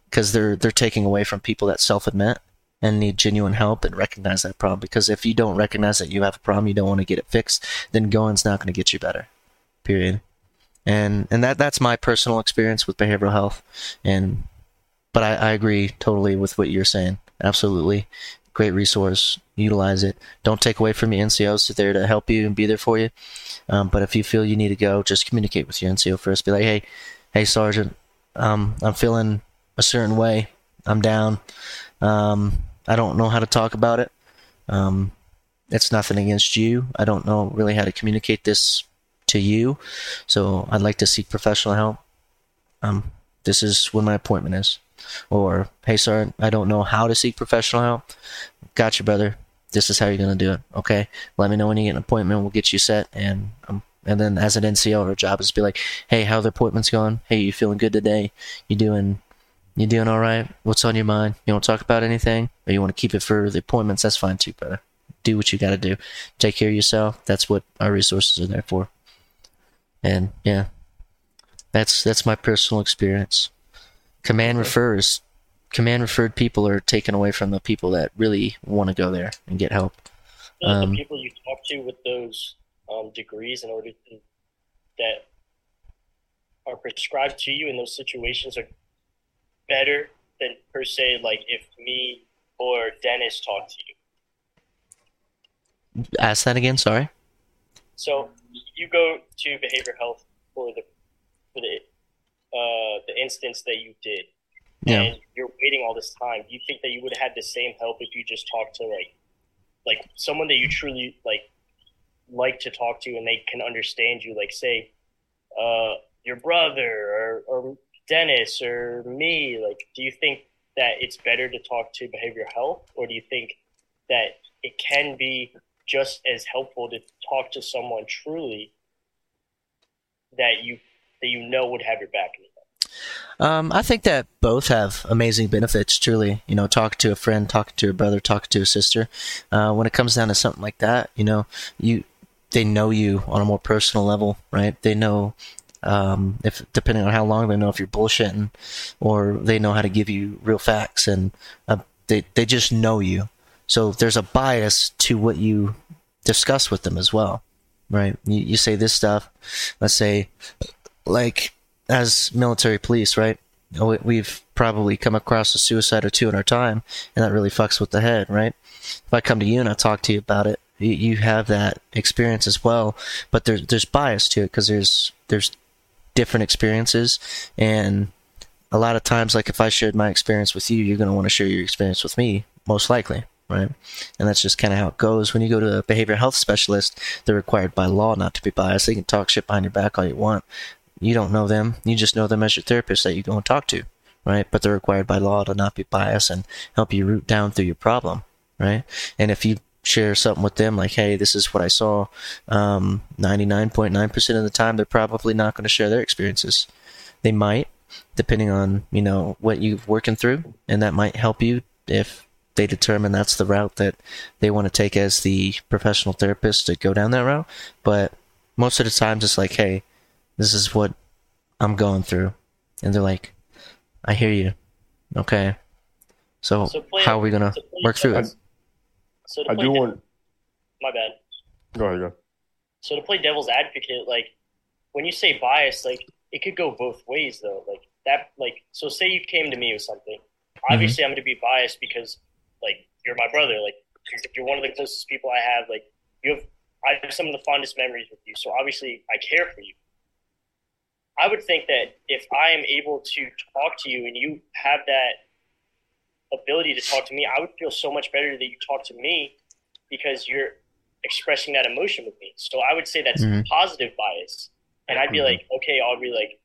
because they're they're taking away from people that self admit and need genuine help and recognize that problem. Because if you don't recognize that you have a problem, you don't want to get it fixed, then going's not going to get you better. Period. And and that that's my personal experience with behavioral health. And but I, I agree totally with what you're saying. Absolutely. Great resource. Utilize it. Don't take away from your NCOs. They're there to help you and be there for you. Um, but if you feel you need to go, just communicate with your NCO first. Be like, hey, hey, Sergeant, um, I'm feeling a certain way. I'm down. Um, I don't know how to talk about it. Um, it's nothing against you. I don't know really how to communicate this to you. So I'd like to seek professional help. Um, this is when my appointment is. Or, hey, Sergeant, I don't know how to seek professional help. Gotcha, brother. This is how you're going to do it. Okay. Let me know when you get an appointment. We'll get you set. And um, and then as an NCO, our job is to be like, hey, how the appointment's going? Hey, you feeling good today? You doing you doing all right? What's on your mind? You want to talk about anything, or you want to keep it for the appointments? That's fine too, brother. Do what you got to do. Take care of yourself. That's what our resources are there for. And yeah, that's that's my personal experience. Command refers. Command referred people are taken away from the people that really want to go there and get help. feel Um, the people you talk to with those um, degrees in order to, that are prescribed to you in those situations are better than per se like if me or Dennis talk to you. Ask that again. Sorry. So you go to behavior health for the for the uh, the instance that you did, Yeah. and you're waiting all this time. Do you think that you would have had the same help if you just talked to like like someone that you truly like like to talk to and they can understand you? Like say uh, your brother or, or Dennis or me. Like, do you think that it's better to talk to behavioral health, or do you think that it can be just as helpful to talk to someone truly that you that you know would have your back. Um, I think that both have amazing benefits. Truly, you know, talk to a friend, talk to a brother, talk to a sister. Uh, when it comes down to something like that, you know, you they know you on a more personal level, right? They know um, if depending on how long they know if you're bullshitting, or they know how to give you real facts, and uh, they they just know you. So there's a bias to what you discuss with them as well, right? You you say this stuff, let's say, like as military police, right? we- We've probably come across a suicide or two in our time, and that really fucks with the head, right? If I come to you and I talk to you about it, you, you have that experience as well, but there's there's bias to it because there's there's different experiences, and a lot of times, like if I shared my experience with you, you're gonna want to share your experience with me, most likely, right? And that's just kind of how it goes. When you go to a behavioral health specialist, they're required by law not to be biased. They can talk shit behind your back all you want. You don't know them. You just know them as your therapist that you go and talk to, right? But they're required by law to not be biased and help you root down through your problem, right? And if you share something with them like, hey, this is what I saw, um, 99.9% of the time, they're probably not going to share their experiences. They might, depending on, you know, what you're working through, and that might help you if they determine that's the route that they want to take as the professional therapist to go down that route. But most of the times, it's like, hey, this is what I'm going through. And they're like, I hear you. Okay. So, So how are we going to so work through it? So to I play do dev- want. my bad. Go ahead. Go. So to play devil's advocate, like when you say bias, like it could go both ways though. Like that, like so. Say you came to me with something. Mm-hmm. Obviously, I'm going to be biased because like you're my brother. Like you're one of the closest people I have. Like you have, I have some of the fondest memories with you. So obviously, I care for you. I would think that if I am able to talk to you and you have that ability to talk to me, I would feel so much better that you talk to me because you're expressing that emotion with me. So I would say that's Mhm. positive bias. And I'd be Mhm. like, okay, Aubrey, like,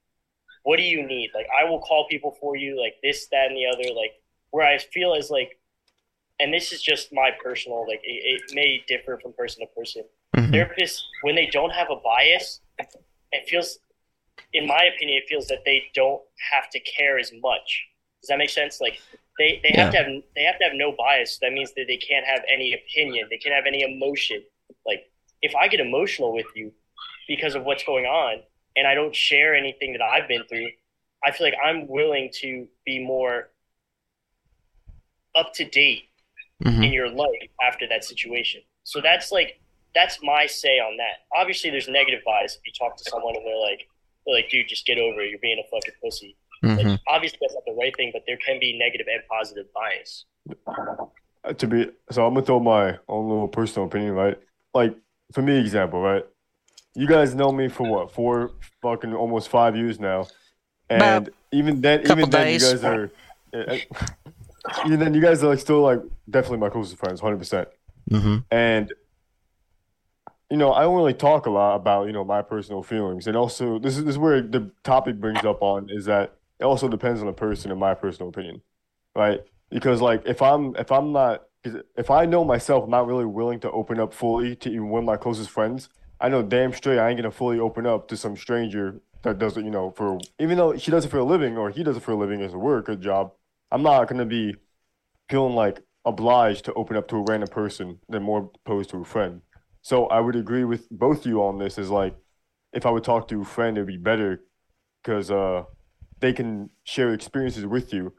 what do you need? Like, I will call people for you, like this, that, and the other. Like, where I feel is like, and this is just my personal, like, it, it may differ from person to person. Mhm. Therapists, when they don't have a bias, it feels, in my opinion, it feels that they don't have to care as much. Does that make sense? Like, they, they have to have they have to have no bias. That means that they can't have any opinion. They can't have any emotion. Like if I get emotional with you because of what's going on and I don't share anything that I've been through, I feel like I'm willing to be more up to date Mhm. in your life after that situation. So that's like that's my say on that. Obviously there's negative bias if you talk to someone and they're like they're like, dude, just get over it, you're being a fucking pussy. Like, Mhm. obviously that's not the right thing, but there can be negative and positive bias. Uh, to be so i'm gonna throw my own little personal opinion right like for me example right you guys know me for what four fucking almost five years now and About even then even then days. you guys are uh, even then you guys are like still like definitely my closest friends 100% Mhm. and you know i don't really talk a lot about you know my personal feelings and also this is, this is where the topic brings up on is that it also depends on the person in my personal opinion right? Because like if i'm if i'm not if i know myself i'm not really willing to open up fully to even one of my closest friends i know damn straight i ain't gonna fully open up to some stranger that does it you know for even though she does it for a living or he does it for a living as a work a job i'm not gonna be feeling like obliged to open up to a random person than more opposed to a friend. So i would agree with both you on this is like if i would talk to a friend it'd be better because uh they can share experiences with you.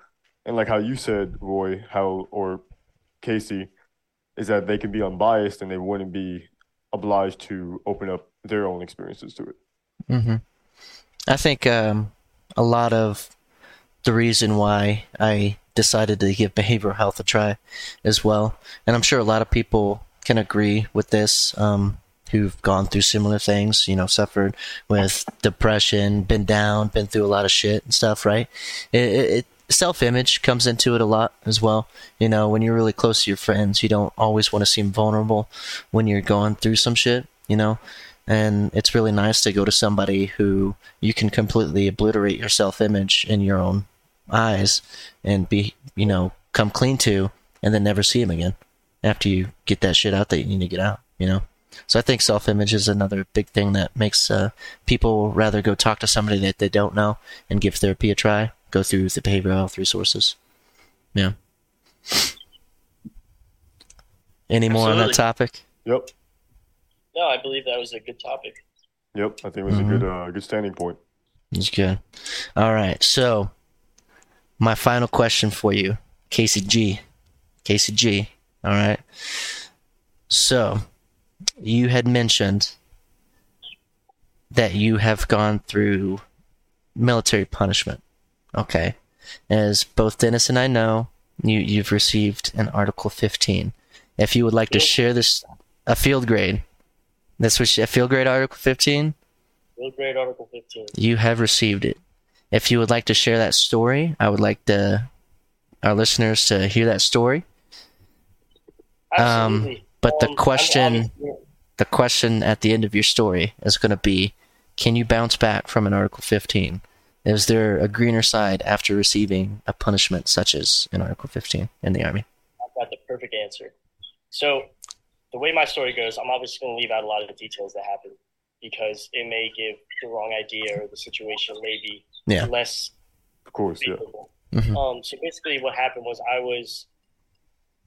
And like how you said roy how or casey is that they can be unbiased and they wouldn't be obliged to open up their own experiences to it. Hmm I think um, a lot of the reason why I decided to give behavioral health a try as well, and I'm sure a lot of people can agree with this um, who've gone through similar things, you know, suffered with depression, been down, been through a lot of shit and stuff, right? It, it, self image comes into it a lot as well. You know, when you're really close to your friends, you don't always want to seem vulnerable when you're going through some shit, you know? and it's really nice to go to somebody who you can completely obliterate your self-image in your own eyes and be you know come clean to and then never see him again after you get that shit out that you need to get out you know so i think self-image is another big thing that makes uh, people rather go talk to somebody that they don't know and give therapy a try go through the behavioral health resources yeah any more on that topic yep No, I believe that was a good topic. yep i think it was Mhm. a good uh good standing point That's good. All right. So, my final question for you, Casey G. Casey G. All right. So, you had mentioned that you have gone through military punishment. Okay. As both Dennis and I know, you, you've received an Article 15. If you would like to share this, a field grade. This was a field grade Article 15? Field grade Article 15. you have received it. If you would like to share that story, I would like the our listeners to hear that story. Um, Absolutely. But the Um, question, the question at the end of your story is going to be, can you bounce back from an Article 15? Is there a greener side after receiving a punishment such as an Article 15 in the Army? I've got the perfect answer. So, the way my story goes, I'm obviously going to leave out a lot of the details that happened because it may give the wrong idea or the situation may be Yeah. less of course yeah favorable. Mhm. Um, so basically, what happened was I was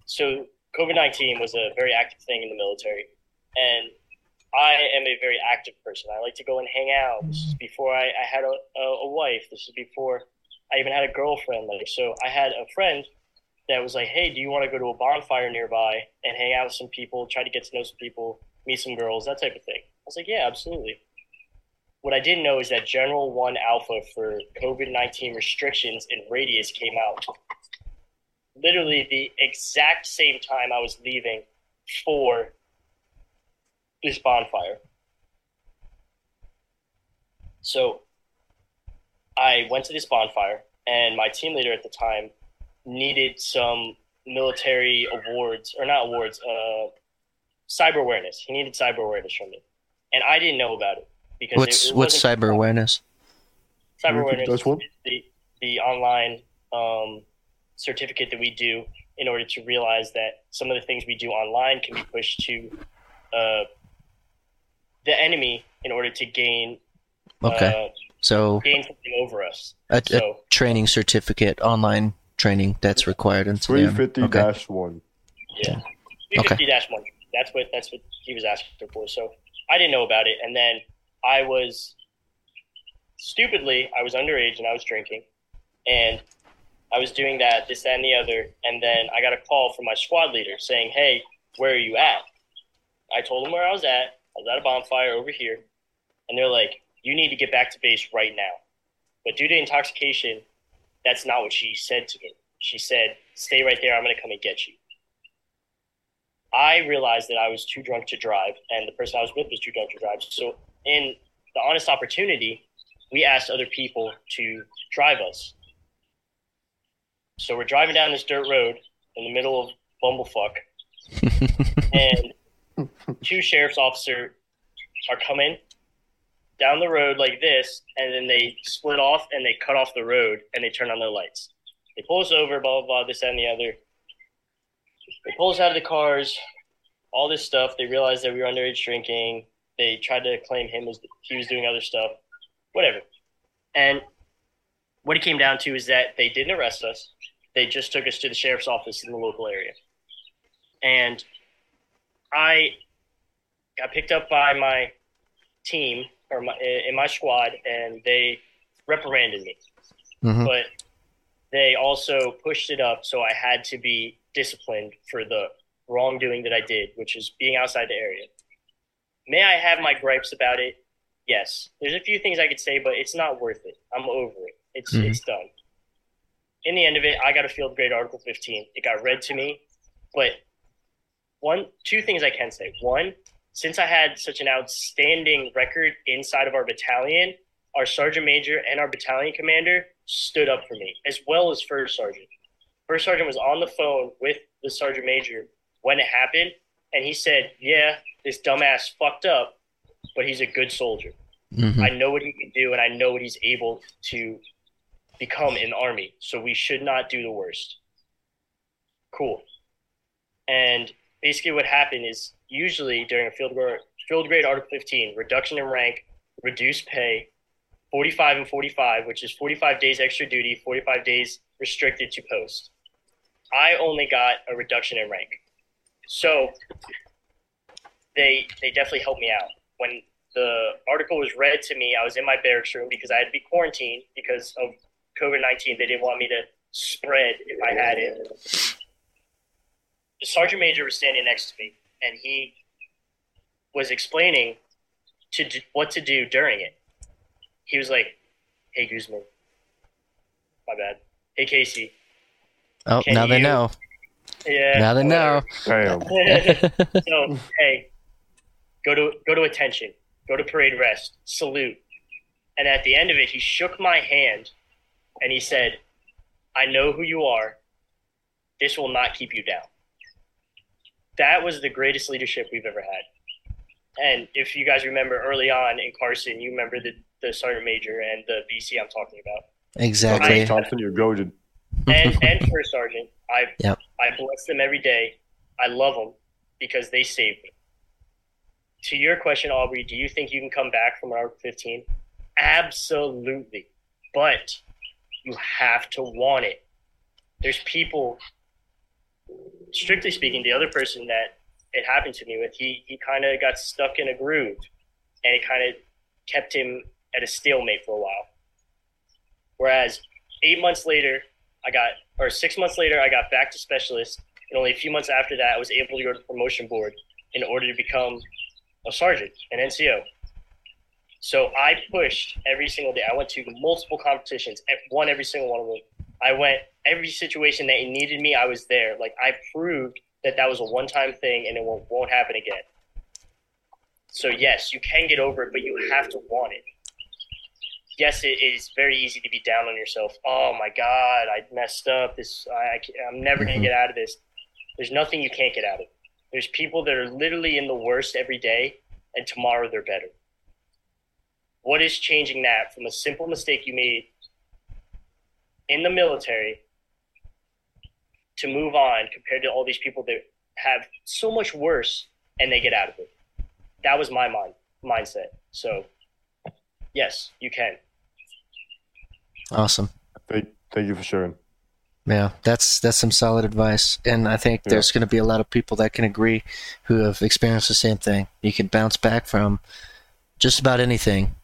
so COVID nineteen was a very active thing in the military, and I am a very active person. I like to go and hang out. This is mm-hmm. before I, I had a, a, a wife. This is before I even had a girlfriend. Like so, I had a friend that was like, "Hey, do you want to go to a bonfire nearby and hang out with some people, try to get to know some people, meet some girls, that type of thing?" I was like, "Yeah, absolutely." what I didn't know is that General 1 Alpha for COVID 19 restrictions and radius came out literally the exact same time I was leaving for this bonfire. So I went to this bonfire, and my team leader at the time needed some military awards, or not awards, uh, cyber awareness. He needed cyber awareness from me, and I didn't know about it because What's it, it what's wasn't- cyber awareness? Cyber awareness this is one. the the online um, certificate that we do in order to realize that some of the things we do online can be pushed to uh, the enemy in order to gain Okay, uh, so gain something over us. a, a training certificate, online training that's required into Three the fifty Okay. dash one. yeah, 350 dash one. That's what that's what he was asking for. So I didn't know about it, and then I was stupidly I was underage and I was drinking, and I was doing that, this, that, and the other, and then I got a call from my squad leader saying, "Hey, where are you at?" I told him where I was at. I was at a bonfire over here, and they're like, "You need to get back to base right now." But due to intoxication, that's not what she said to me. She said, "Stay right there. I'm gonna come and get you." I realized that I was too drunk to drive, and the person I was with was too drunk to drive. So, in the honest opportunity, we asked other people to drive us. So we're driving down this dirt road in the middle of Bumblefuck, and two sheriff's officer are coming down the road like this, and then they split off and they cut off the road and they turn on their lights. They pull us over, blah blah blah, this and the other. They pull us out of the cars, all this stuff. They realized that we were underage drinking. They tried to claim him as he was doing other stuff, whatever. And what it came down to is that they didn't arrest us. They just took us to the sheriff's office in the local area. And I got picked up by my team or my, in my squad, and they reprimanded me. Mhm. But they also pushed it up, so I had to be disciplined for the wrongdoing that I did, which is being outside the area. May I have my gripes about it? Yes. There's a few things I could say, but it's not worth it. I'm over it. It's Mhm. it's done. In the end of it, I got a field grade Article 15. It got read to me, but one, two things I can say. One, since I had such an outstanding record inside of our battalion, our sergeant major and our battalion commander stood up for me, as well as first sergeant. First sergeant was on the phone with the sergeant major when it happened, and he said, "Yeah, this dumbass fucked up, but he's a good soldier. Mhm. I know what he can do, and I know what he's able to become an army. So we should not do the worst." Cool. And basically, what happened is usually during a field grade, field grade Article 15, reduction in rank, reduced pay, 45 and 45, which is 45 days extra duty, 45 days restricted to post. I only got a reduction in rank. So they they definitely helped me out. When the article was read to me, I was in my barracks room because I had to be quarantined because of COVID 19. They didn't want me to spread if I had it. The sergeant major was standing next to me, and he was explaining to do, what to do during it. He was like, "Hey Guzman, my bad. Hey Casey, Oh, Can now they know. yeah. Now they know. so hey, go to go to attention, go to parade rest, salute, and at the end of it, he shook my hand, and he said, "I know who you are. This will not keep you down." That was the greatest leadership we've ever had. And if you guys remember early on in Carson, you remember the, the sergeant major and the BC I'm talking about. exactly. Thompson, you're goaded. and and first sergeant. I Yep. I bless them every day. I love them because they saved me. To your question, Aubrey, do you think you can come back from Article 15? Absolutely, but you have to want it. There's people. Strictly speaking, the other person that it happened to me with, he he kind of got stuck in a groove, and it kind of kept him at a stalemate for a while. Whereas eight months later, I got, or six months later, I got back to specialist, and only a few months after that, I was able to go to promotion board in order to become a sergeant, an NCO. So I pushed every single day. I went to multiple competitions, and won every single one of them. I went every situation that needed me. I was there. Like I proved that that was a one-time thing and it won't, won't happen again. So yes, you can get over it, but you have to want it. Yes, it is very easy to be down on yourself. Oh my God, I messed up. This I, I'm never gonna mm-hmm. get out of this. There's nothing you can't get out of. There's people that are literally in the worst every day, and tomorrow they're better. What is changing that from a simple mistake you made in the military to move on compared to all these people that have so much worse and they get out of it? That was my mind mindset. So, yes, you can. Awesome. Thank, thank you for sharing. Yeah, that's that's some solid advice, and I think yeah. there's going to be a lot of people that can agree who have experienced the same thing. You can bounce back from just about anything,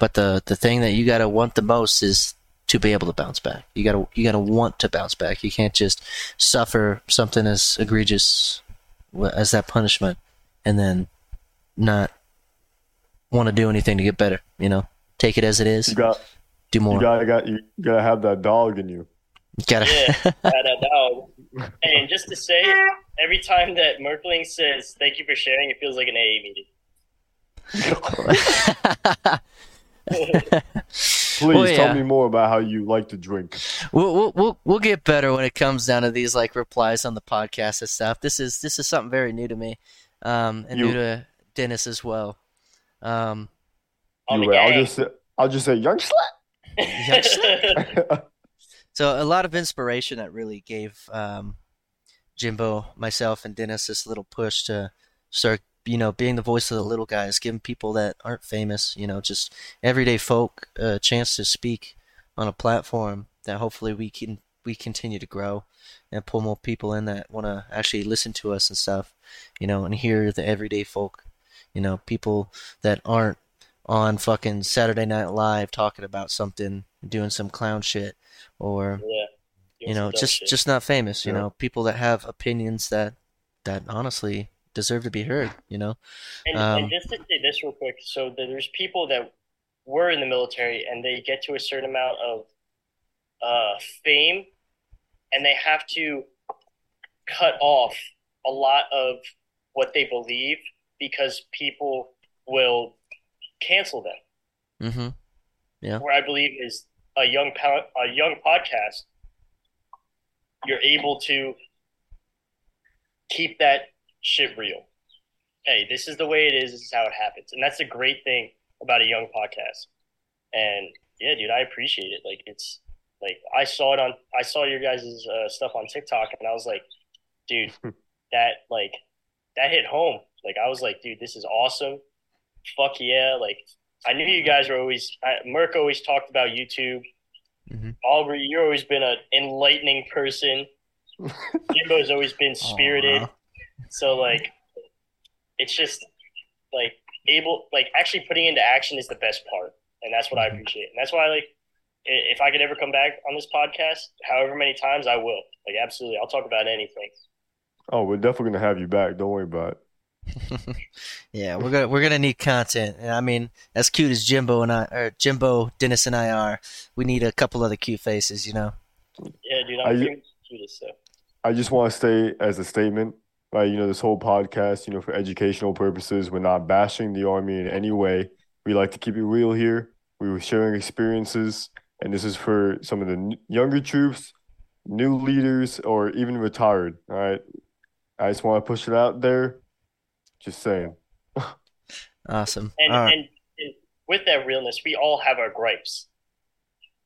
but the the thing that you got to want the most is to be able to bounce back. You got to you got to want to bounce back. You can't just suffer something as egregious as that punishment and then not want to do anything to get better. You know, take it as it is. You got do more. You gotta got you gotta have that dog in you. Gotta. Yeah, that dog. And just to say, every time that Merkling says "thank you for sharing," it feels like an AA meeting. Please well, yeah. tell me more about how you like to drink. We'll, we'll we'll we'll get better when it comes down to these like replies on the podcast and stuff. This is this is something very new to me, um, and you, new to Dennis as well. Um, you, I'll just say, I'll just say young slut. Young slut. So a lot of inspiration that really gave um, Jimbo, myself, and Dennis this little push to start, you know, being the voice of the little guys, giving people that aren't famous, you know, just everyday folk a chance to speak on a platform that hopefully we can we continue to grow and pull more people in that want to actually listen to us and stuff, you know, and hear the everyday folk, you know, people that aren't on fucking Saturday Night Live talking about something, doing some clown shit, or yeah, you know just shit. just not famous you yeah. know people that have opinions that that honestly deserve to be heard you know and, um, and just to say this real quick so there's people that were in the military and they get to a certain amount of uh, fame and they have to cut off a lot of what they believe because people will cancel them. Mm-hmm. Yeah. Where I believe is a young a young podcast, you're able to keep that shit real. Hey, this is the way it is. This is how it happens, and that's a great thing about a young podcast. And yeah, dude, I appreciate it. Like it's like I saw it on I saw your guys' uh, stuff on TikTok, and I was like, dude, that like that hit home. Like I was like, dude, this is awesome. Fuck yeah! Like I knew you guys were always. I, Merk always talked about YouTube. Mm-hmm. Aubrey, you've always been an enlightening person. Jimbo's always been spirited. Aww. So like, it's just like able, like actually putting into action is the best part, and that's what mm-hmm. I appreciate. And that's why like, if I could ever come back on this podcast, however many times, I will. Like absolutely, I'll talk about anything. Oh, we're definitely gonna have you back. Don't worry about it. yeah, we're gonna we're gonna need content. And I mean, as cute as Jimbo and I, or Jimbo, Dennis and I are, we need a couple other cute faces, you know. Yeah, dude, I'm I, cutest, so. I just want to say as a statement, like you know, this whole podcast, you know, for educational purposes, we're not bashing the army in any way. We like to keep it real here. We were sharing experiences, and this is for some of the younger troops, new leaders, or even retired. All right, I just want to push it out there just saying. awesome. And, and, and with that realness, we all have our gripes.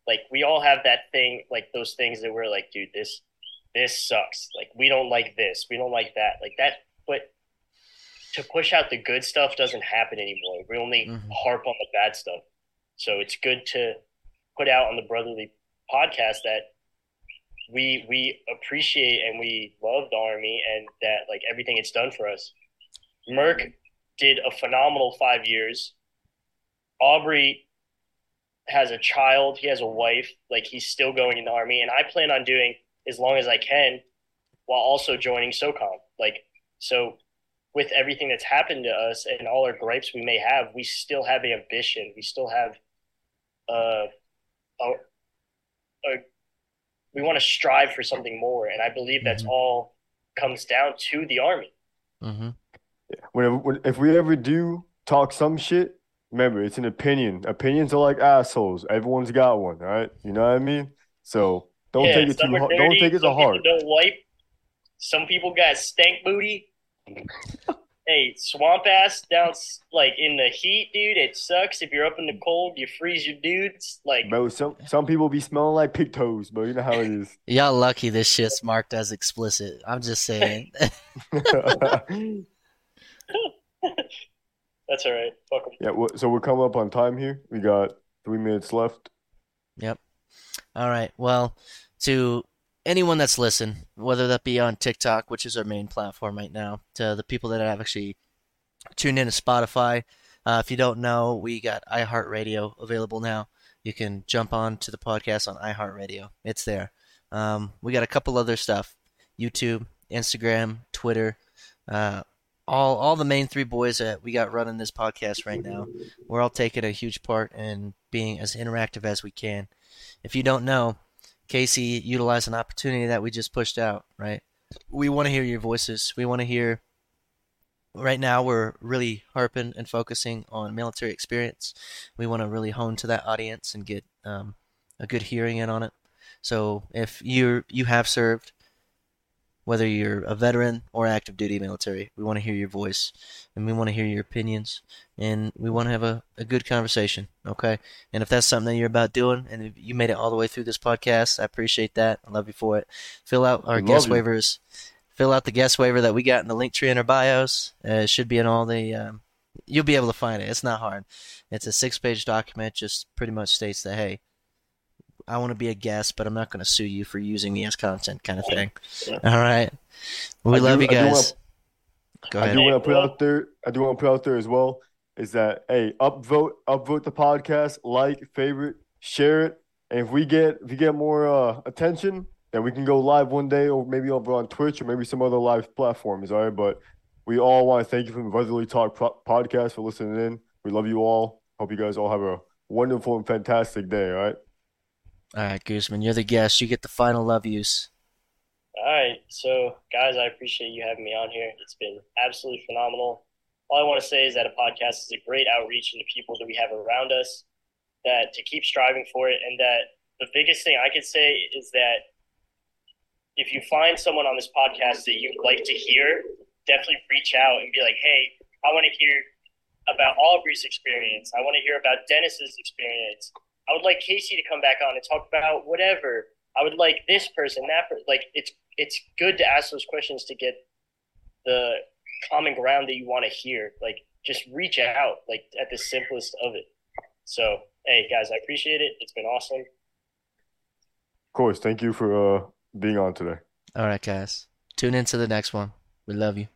Like we all have that thing, like those things that we're like, dude, this this sucks. Like we don't like this, we don't like that, like that. But to push out the good stuff doesn't happen anymore. We only mm-hmm. harp on the bad stuff. So it's good to put out on the brotherly podcast that we we appreciate and we love the army and that like everything it's done for us Merk did a phenomenal five years. Aubrey has a child. He has a wife. Like he's still going in the army, and I plan on doing as long as I can, while also joining SOCOM. Like so, with everything that's happened to us and all our gripes we may have, we still have ambition. We still have uh, a, a we want to strive for something more, and I believe that's Mhm. all comes down to the army. Mm-hmm. Whenever, when, if we ever do talk some shit, remember it's an opinion. Opinions are like assholes. Everyone's got one, all right? You know what I mean? So don't yeah, take it too hard. Don't take it to some heart. Don't wipe. Some people got stank booty. hey, swamp ass down like in the heat, dude. It sucks. If you're up in the cold, you freeze your dudes. Like Bro, some some people be smelling like pig toes, bro. You know how it is. Y'all lucky this shit's marked as explicit. I'm just saying. that's all right. Fuck 'em. yeah. wha- So we're coming up on time here. We got three minutes left. Yep. All right. Well, to anyone that's listened, whether that be on TikTok, which is our main platform right now, to the people that have actually tuned in to Spotify. Uh, if you don't know, we got iHeartRadio available now. You can jump on to the podcast on iHeartRadio. It's there. Um, we got a couple other stuff: YouTube, Instagram, Twitter. Uh, all all the main three boys that we got running this podcast right now. We're all taking a huge part in being as interactive as we can. If you don't know, Casey utilize an opportunity that we just pushed out, right? We want to hear your voices. We want to hear. Right now, we're really harping and focusing on military experience. We want to really hone to that audience and get um, a good hearing in on it. So, if you you have served, whether you're a veteran or active duty military, we want to hear your voice, and we want to hear your opinions, and we want to have a, a good conversation. Okay. And if that's something that you're about doing and if you made it all the way through this podcast, I appreciate that. I love you for it. Fill out our guest you. waivers. Fill out the guest waiver that we got in the Linktree in our bios. Uh, it should be in all the. Um, you'll be able to find it. It's not hard. It's a six page document, just pretty much states that, hey, I want to be a guest, but I'm not going to sue you for using me as content, kind of thing. All right. We I do- love you I do wanna- guys. Go I ahead. do want to put out there. I do want to put out there as well. Is that hey, upvote, upvote the podcast, like, favorite, share it, and if we get if we get more uh, attention, then we can go live one day, or maybe over on Twitch or maybe some other live platforms. All right, but we all want to thank you from the Brotherly Talk pro- podcast for listening in. We love you all. Hope you guys all have a wonderful and fantastic day. All right. All right, Guzman, you're the guest. You get the final love use. All right, so guys, I appreciate you having me on here. It's been absolutely phenomenal. All I want to say is that a podcast is a great outreach into people that we have around us. That to keep striving for it, and that the biggest thing I could say is that if you find someone on this podcast that you'd like to hear, definitely reach out and be like, "Hey, I want to hear about Aubrey's experience. I want to hear about Dennis's experience. I would like Casey to come back on and talk about whatever. I would like this person, that person. Like it's it's good to ask those questions to get the common ground that you want to hear. Like just reach out, like at the simplest of it. So hey guys, I appreciate it. It's been awesome. Of course. Thank you for uh, being on today. All right, guys. Tune in to the next one. We love you.